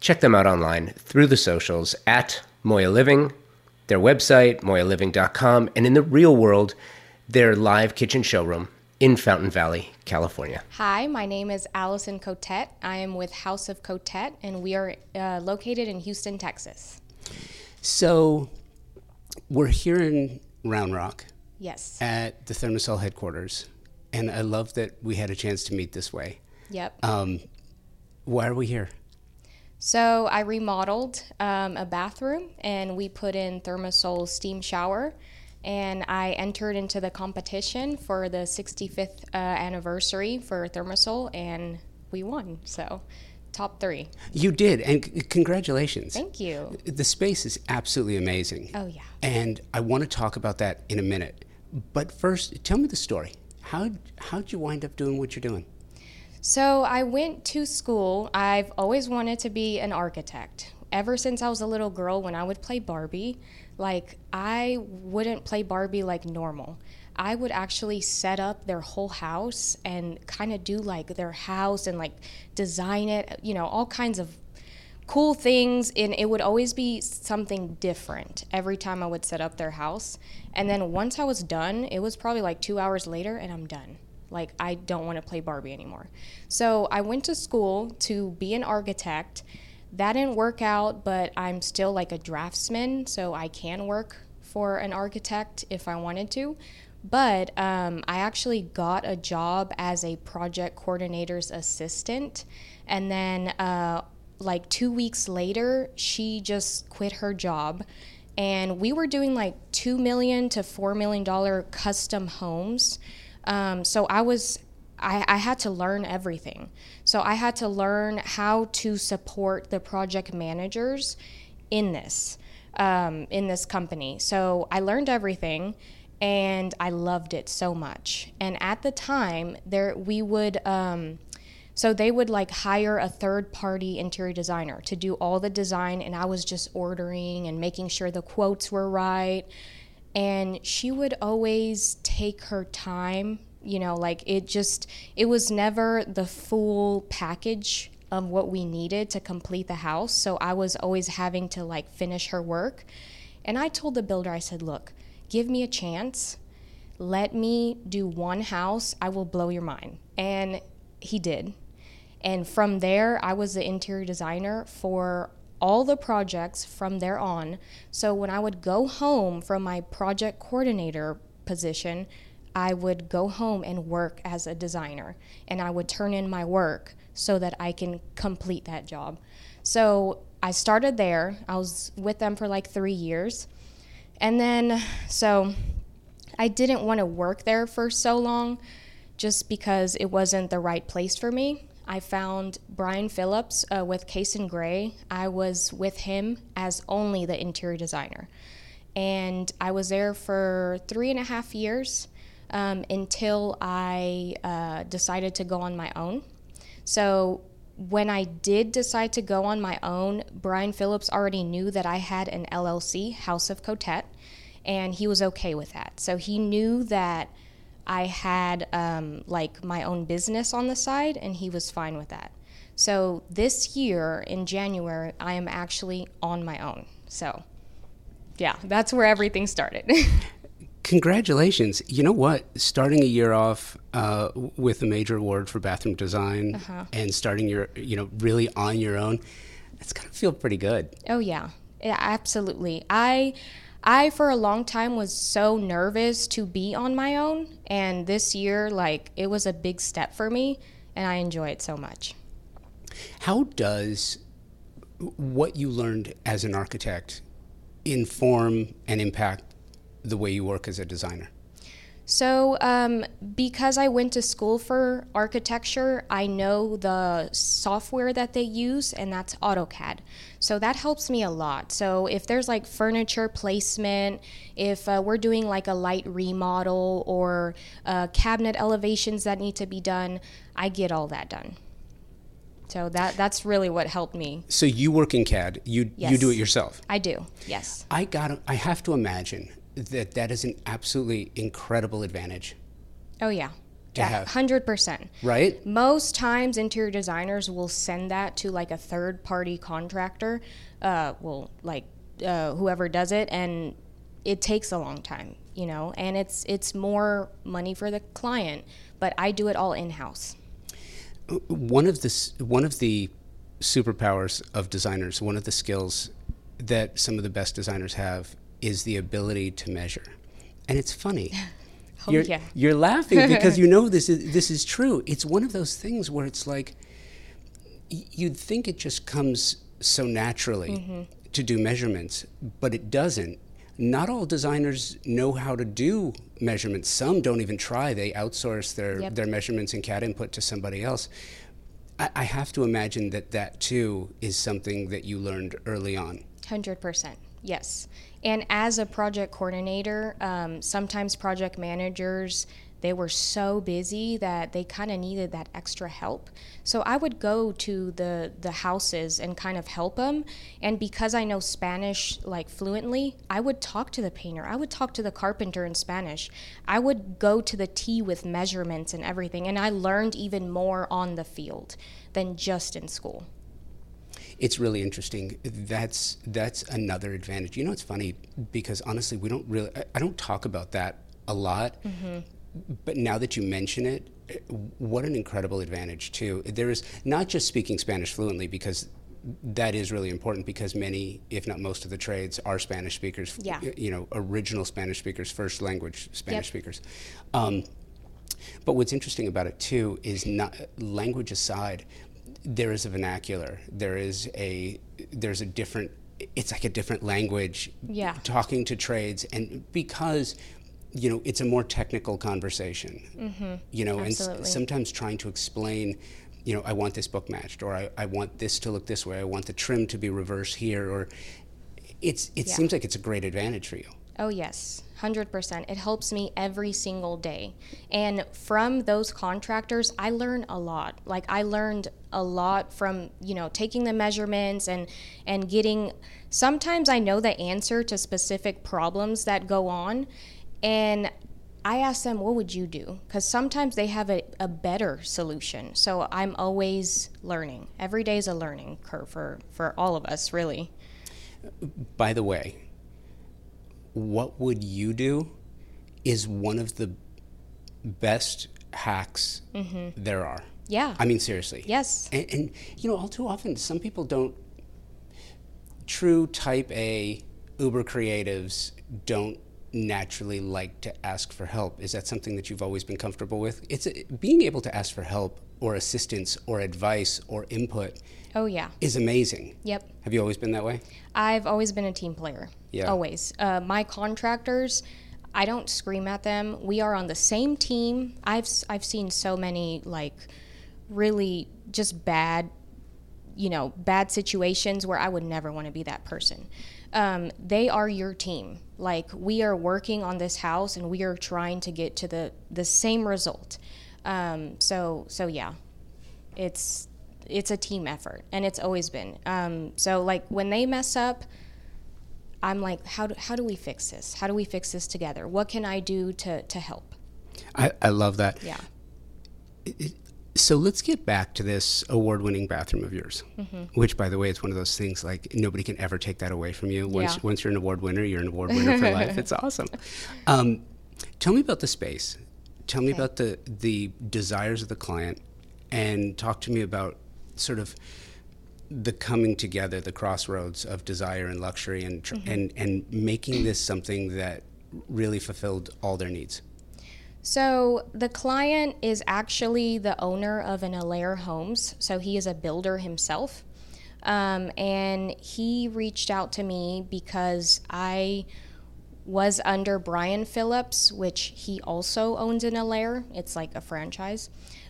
Check them out online through the socials at Moya Living, their website, moyaliving.com, and in the real world, their live kitchen showroom in Fountain Valley, California. Hi, my name is Allison Cotet. I am with House of Cotet, and we are uh, located in Houston, Texas. So, we're here in Round Rock. Yes. At the Thermasol headquarters, and I love that we had a chance to meet this way. Yep. Um, why are we here? So I remodeled um, a bathroom and we put in ThermaSol steam shower. And I entered into the competition for the 65th uh, anniversary for ThermaSol and we won. So top three. You did, and c- congratulations. Thank you. The space is absolutely amazing. Oh, yeah. And I want to talk about that in a minute. But first, tell me the story. How how'd you wind up doing what you're doing? So I went to school. I've always wanted to be an architect. Ever since I was a little girl, when I would play Barbie, like I wouldn't play Barbie like normal. I would actually set up their whole house and kind of do like their house and like design it, you know, all kinds of cool things and it would always be something different every time I would set up their house. And then once I was done, it was probably like 2 hours later and I'm done. Like, I don't want to play Barbie anymore. So I went to school to be an architect. That didn't work out, but I'm still like a draftsman, so I can work for an architect if I wanted to. But um, I actually got a job as a project coordinator's assistant. And then, uh, like two weeks later, she just quit her job. And we were doing like 2 million to $4 million custom homes. Um, so I was, I, I had to learn everything. So I had to learn how to support the project managers in this, um, in this company. So I learned everything and I loved it so much. And at the time, there we would, um, so they would like hire a third party interior designer to do all the design, and I was just ordering and making sure the quotes were right. And she would always take her time you know like it just it was never the full package of what we needed to complete the house. So i was always having to like finish her work. And i told the builder i said look give me a chance. Let me do one house. I will blow your mind. And he did and from there i was the interior designer for all the projects from there on. So when I would go home from my project coordinator position, I would go home and work as a designer and I would turn in my work so that I can complete that job. So I started there. I was with them for like three years. And then, so I didn't want to work there for so long just because it wasn't the right place for me. I found Brian Phillips uh, with Case and Gray. I was with him as only the interior designer. And I was there for three and a half years um, until I uh, decided to go on my own. So when I did decide to go on my own, Brian Phillips already knew that I had an LLC, House of Cotet, and he was okay with that. So he knew that I had um, like my own business on the side, and he was fine with that. So this year in January, I am actually on my own. So, yeah, that's where everything started. Congratulations. You know what? Starting a year off uh, with a major award for bathroom design uh-huh. and starting your, you know, really on your own, that's going to feel pretty good. Oh, yeah. yeah. Absolutely. I I, for a long time, was so nervous to be on my own. And this year, like, it was a big step for me, and I enjoy it so much. How does what you learned as an architect inform and impact the way you work as a designer? So, um, because I went to school for architecture, I know the software that they use, and that's AutoCAD. So, that helps me a lot. So, if there's like furniture placement, if uh, we're doing like a light remodel or uh, cabinet elevations that need to be done, I get all that done. So that that's really what helped me. So you work in CAD. You you do it yourself. I do. Yes. I got. I have to imagine that that is an absolutely incredible advantage, Oh yeah. To Yeah, have. hundred percent. right? Most times, interior designers will send that to like a third party contractor, uh, well, like uh, whoever does it, and it takes a long time, you know, and it's it's more money for the client. But I do it all in house. one of the one of the superpowers of designers, one of the skills that some of the best designers have is the ability to measure. And it's funny. Oh, you're, yeah. you're laughing because you know this is this is true. It's one of those things where it's like y- you'd think it just comes so naturally Mm-hmm. to do measurements, but it doesn't. Not all designers know how to do measurements. Some don't even try. They outsource their, Yep. their measurements and CAD input to somebody else. I, I have to imagine that that too is something that you learned early on. Hundred percent, yes. And as a project coordinator, um, sometimes project managers they were so busy that they kind of needed that extra help. So I would go to the the houses and kind of help them. And because I know Spanish like fluently, I would talk to the painter. I would talk to the carpenter in Spanish. I would go to the T with measurements and everything. And I learned even more on the field than just in school. It's really interesting. That's that's another advantage. You know, it's funny because honestly, we don't really. I, I don't talk about that a lot. But now that you mention it, what an incredible advantage too. There is not just speaking Spanish fluently because that is really important because many, if not most of the trades are Spanish speakers. Yeah. You know, original Spanish speakers, first language Spanish Yep. speakers. Um, but what's interesting about it too is not language aside, there is a vernacular. There is a there's a different. It's like a different language. Yeah. Talking to trades and because. You know, it's a more technical conversation. Mm-hmm. You know, and s- sometimes trying to explain, you know, I want this book matched, or I, I want this to look this way. I want the trim to be reversed here, or it's it Yeah. seems like it's a great advantage for you. Oh, yes, 100%. It helps me every single day. And from those contractors, I learn a lot. Like I learned a lot from, you know, taking the measurements and and getting sometimes I know the answer to specific problems that go on and I ask them, what would you do? Because sometimes they have a, a better solution. So I'm always learning. Every day is a learning curve for, for all of us, really. By the way, what would you do is one of the best hacks mm-hmm. there are. Yeah. I mean, seriously. Yes. And, and, you know, all too often, some people don't, true type A Uber creatives don't naturally like to ask for help. Is that something that you've always been comfortable with? It's a, being able to ask for help or assistance or advice or input Oh, yeah. is amazing. Yep. Have you always been that way? I've always been a team player. Yeah. Always. Uh, my contractors, I don't scream at them. We are on the same team. I've I've seen so many like really just bad, you know, bad situations where I would never want to be that person. Um, they are your team. Like we are working on this house and we are trying to get to the the same result. Um, so so yeah, it's it's a team effort and it's always been um, so like when they mess up i'm like how do, how do we fix this how do we fix this together what can i do to, to help I, I love that. yeah So let's get back to this award winning bathroom of yours, Mm-hmm. which, by the way, it's one of those things like nobody can ever take that away from you. Once, Yeah. once you're an award winner, you're an award winner for life. It's awesome. Um, tell me about the space. Tell me Okay. about the, the desires of the client and talk to me about sort of the coming together, the crossroads of desire and luxury, and tr- and and making this something that really fulfilled all their needs? So the client is actually the owner of an Alair Homes. So he is a builder himself. Um, and he reached out to me because I was under Brian Phillips, which he also owns an Alair. It's like a franchise.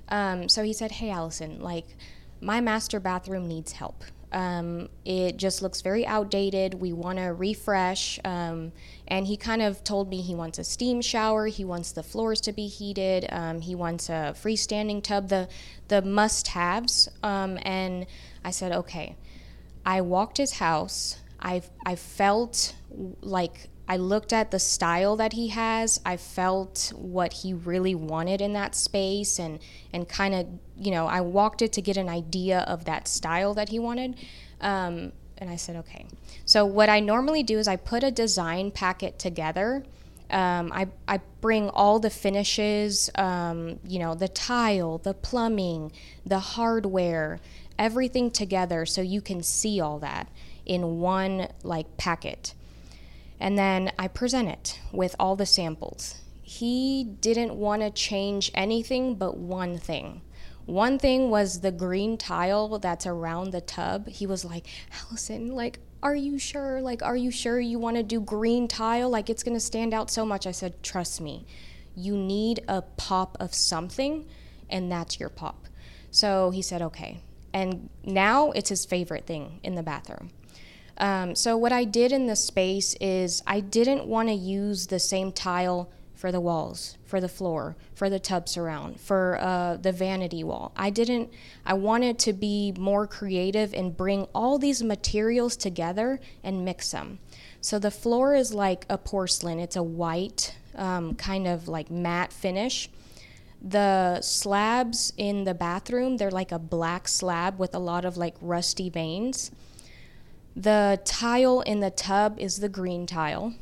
Um, so he said, Hey, Allison, like my master bathroom needs help. Um, it just looks very outdated. We want to refresh. Um, and he kind of told me he wants a steam shower. He wants the floors to be heated. Um, he wants a freestanding tub. The the must haves. Um, and I said, okay. I walked his house. I I felt like I looked at the style that he has. I felt what he really wanted in that space and and kind of, you know, I walked it to get an idea of that style that he wanted. Um, and I said, okay. So what I normally do is I put a design packet together. Um, I, I bring all the finishes, um, you know, the tile, the plumbing, the hardware, everything together so you can see all that in one like packet and then I present it with all the samples. He didn't want to change anything but one thing. One thing was the green tile that's around the tub. He was like, Allison, like, are you sure? Like, are you sure you want to do green tile? Like, it's going to stand out so much. I said, trust me, you need a pop of something, and that's your pop. So he said, okay. And now it's his favorite thing in the bathroom. Um, so what I did in the space is I didn't want to use the same tile for the walls, for the floor, for the tub surround, for uh, the vanity wall. I didn't. I wanted to be more creative and bring all these materials together and mix them. So the floor is like a porcelain. It's a white um, kind of like matte finish. The slabs in the bathroom, they're like a black slab with a lot of like rusty veins. The tile in the tub is the green tile.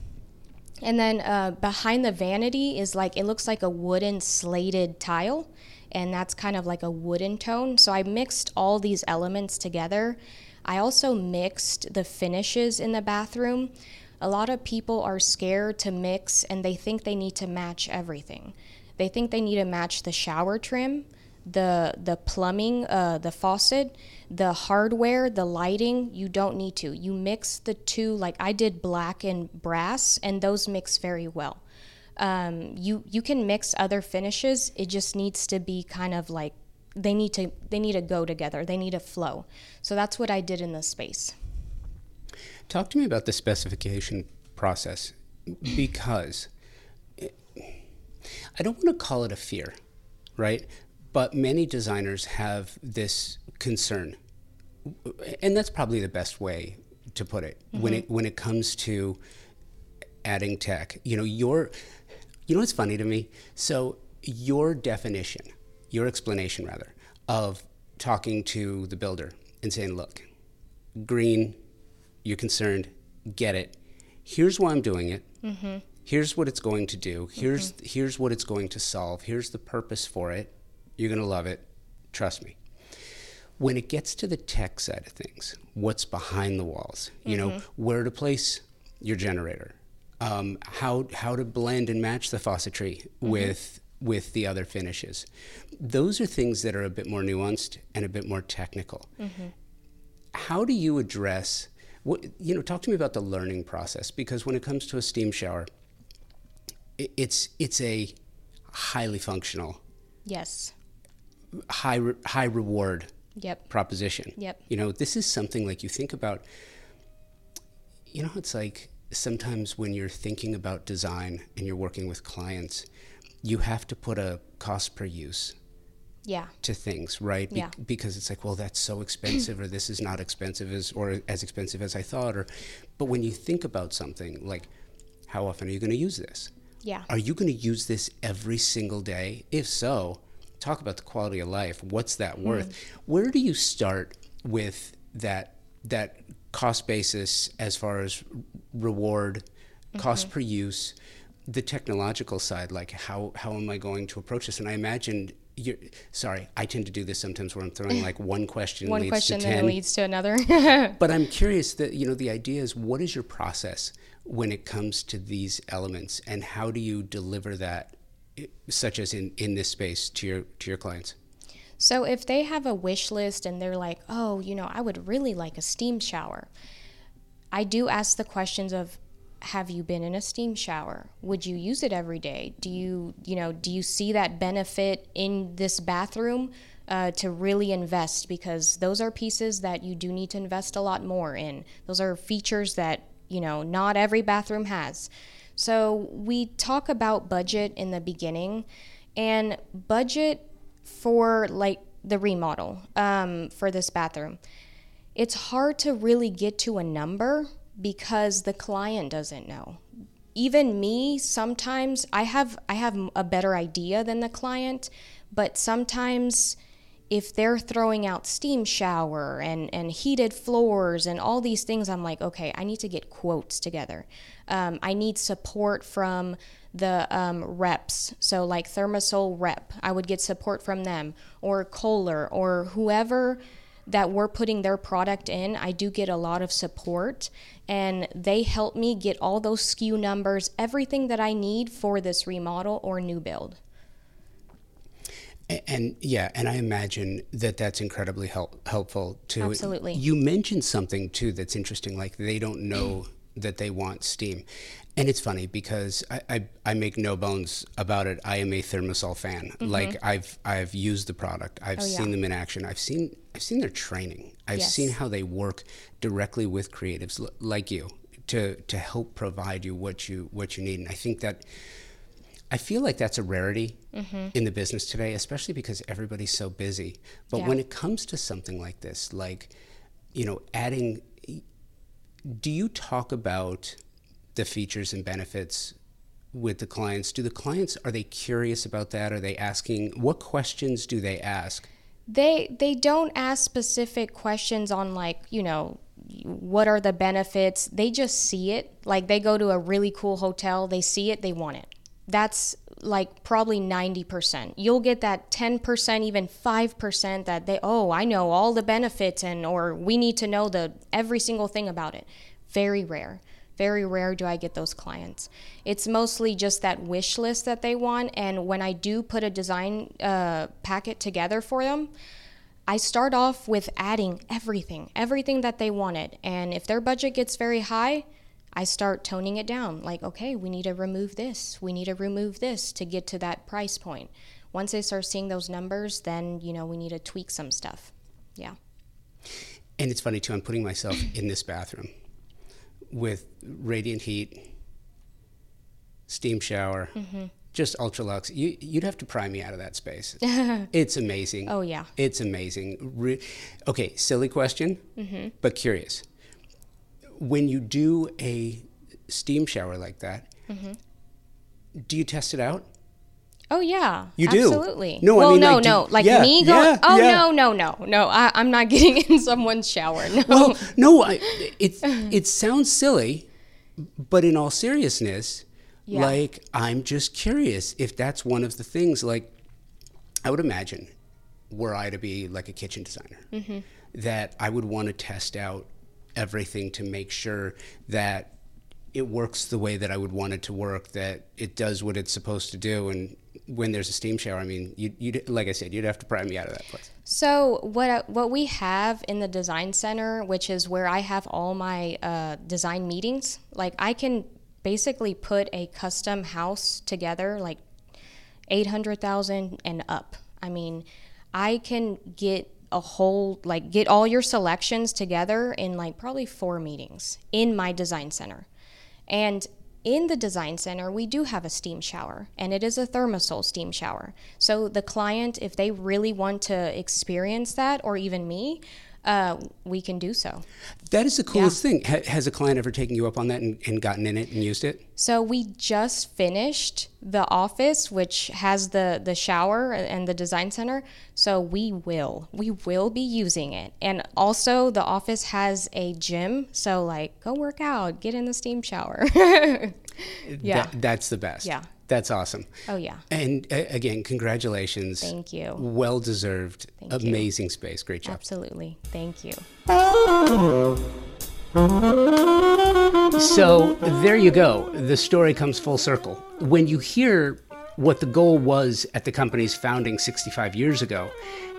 And then uh, behind the vanity is like, it looks like a wooden slated tile. And that's kind of like a wooden tone. So I mixed all these elements together. I also mixed the finishes in the bathroom. A lot of people are scared to mix and they think they need to match everything. They think they need to match the shower trim, the the plumbing, uh, the faucet, the hardware, the lighting. You don't need to. You mix the two. Like I did black and brass, and those mix very well. Um, you you can mix other finishes. It just needs to be kind of like they need to they need to go together. They need to flow. So that's what I did in this space. Talk to me about the specification process because I don't want to call it a fear, right? But many designers have this concern, and that's probably the best way to put it mm-hmm. when it when it comes to adding tech. You know, your you know what's funny to me? So your definition, your explanation rather, of talking to the builder and saying, look, green, you're concerned, get it. Here's why I'm doing it. Mm-hmm. Here's what it's going to do. Here's mm-hmm. here's what it's going to solve. Here's the purpose for it. You're going to love it. Trust me. When it gets to the tech side of things, what's behind the walls? You mm-hmm. know, where to place your generator, um, how how to blend and match the faucetry mm-hmm. with with the other finishes. Those are things that are a bit more nuanced and a bit more technical. Mm-hmm. How do you address what you know? Talk to me about the learning process because when it comes to a steam shower, it's it's a highly functional. Yes high re- high reward yep. proposition. Yep. You know, this is something like you think about. You know, it's like sometimes when you're thinking about design and you're working with clients, you have to put a cost per use. Yeah. To things, right? Be- yeah. Because it's like, well, that's so expensive, or this is not expensive as, or as expensive as I thought, or. But when you think about something like, how often are you going to use this? Yeah. Are you going to use this every single day? If so, talk about the quality of life. What's that hmm. worth? Mm. Where do you start with that that cost basis as far as reward, mm-hmm. cost per use? the technological side, like how how am I going to approach this? And I imagined you're sorry, I tend to do this sometimes where I'm throwing like one question One leads question to ten. leads to another. But I'm curious that you know the idea is what is your process when it comes to these elements, and how do you deliver that, such as in in this space to your to your clients? So if they have a wish list and they're like, "Oh, you know, I would really like a steam shower." I do ask the questions of have you been in a steam shower? Would you use it every day? Do you, you know, do you see that benefit in this bathroom uh, to really invest? Because those are pieces that you do need to invest a lot more in. Those are features that, you know, not every bathroom has. So we talk about budget in the beginning and budget for like the remodel um, for this bathroom. It's hard to really get to a number because the client doesn't know. Even me sometimes i have i have a better idea than the client but sometimes if they're throwing out steam shower and, and heated floors and all these things i'm like okay i need to get quotes together um, i need support from the um, reps so like ThermaSol rep i would get support from them or kohler or whoever that we're putting their product in, I do get a lot of support and they help me get all those SKU numbers, everything that I need for this remodel or new build. A- And yeah, and I imagine that that's incredibly help, helpful too. Absolutely. You mentioned something too that's interesting, like they don't know that they want steam. And it's funny because I, I, I make no bones about it. I am a ThermaSol fan. Like I've I've used the product. I've Mm-hmm. Oh, yeah. seen them in action. I've seen I've seen their training. I've Yes. seen how they work directly with creatives l- like you to to help provide you what you what you need. And I think that I feel like that's a rarity in the business today, especially because everybody's so busy. But Yeah. when it comes to something like this, like, you know, adding, do you talk about the features and benefits with the clients? Do the clients, are they curious about that? Are they asking, what questions do they ask? They they don't ask specific questions on like, you know, what are the benefits? They just see it. Like they go to a really cool hotel, they see it, they want it. That's like probably 90%. You'll get that 10%, even 5% that they oh, I know all the benefits and or we need to know the every single thing about it. Very rare. Very rare do I get those clients. It's mostly just that wish list that they want. And when I do put a design uh, packet together for them, I start off with adding everything, everything that they wanted. And if their budget gets very high, I start toning it down. Like, okay, we need to remove this, we need to remove this to get to that price point. Once I start seeing those numbers, then, you know, we need to tweak some stuff. Yeah. And it's funny too, I'm putting myself in this bathroom with radiant heat, steam shower, Mm-hmm. just ultra lux. You, you'd have to pry me out of that space. it's amazing. Oh, yeah. It's amazing. Re- okay, silly question, Mm-hmm. but curious. When you do a steam shower like that, Mm-hmm. do you test it out? Oh yeah, You do? absolutely. No, I well, mean, no, like, do- no, like yeah, me going. yeah, oh yeah. no, no, no, no. I, I'm not getting in someone's shower. No. Well, no, I, it it sounds silly, but in all seriousness, like I'm just curious if that's one of the things. Like, I would imagine, were I to be like a kitchen designer, Mm-hmm. that I would want to test out everything to make sure that it works the way that I would want it to work, that it does what it's supposed to do, and when there's a steam shower, I mean, you you like I said, you'd have to pry me out of that place. So what what we have in the design center, which is where I have all my uh, design meetings, like I can basically put a custom house together, like eight hundred thousand and up. I mean, I can get a whole like get all your selections together in like probably four meetings in my design center. And in the design center, we do have a steam shower, and it is a ThermaSol steam shower. So the client, if they really want to experience that, or even me, uh, we can do so. That is the coolest thing. Ha- has a client ever taken you up on that and, and gotten in it and used it? So we just finished the office, which has the the shower and the design center. So we will we will be using it, and also the office has a gym. So like, go work out, get in the steam shower. Yeah. That, that's the best. Yeah. That's awesome. Oh, yeah. And uh, again, congratulations. Thank you. Well deserved. Thank you. Amazing space. Great job. Absolutely. Thank you. So there you go. The story comes full circle. When you hear what the goal was at the company's founding 65 years ago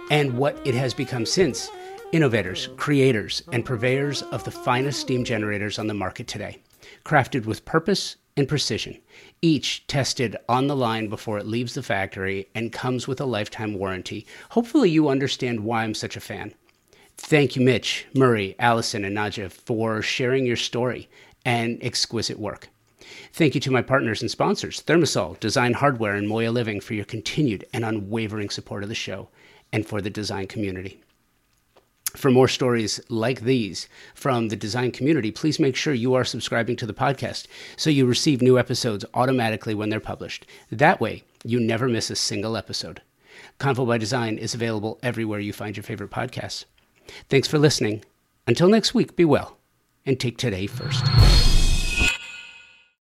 and what it has become since, innovators, creators, and purveyors of the finest steam generators on the market today, crafted with purpose and precision, each tested on the line before it leaves the factory and comes with a lifetime warranty. Hopefully, you understand why I'm such a fan. Thank you, Mitch, Murray, Allison, and Naja, for sharing your story and exquisite work. Thank you to my partners and sponsors, ThermaSol, Design Hardware, and Moya Living, for your continued and unwavering support of the show and for the design community. For more stories like these from the design community, please make sure you are subscribing to the podcast so you receive new episodes automatically when they're published. That way, you never miss a single episode. Convo by Design is available everywhere you find your favorite podcasts. Thanks for listening. Until next week, be well and take today first.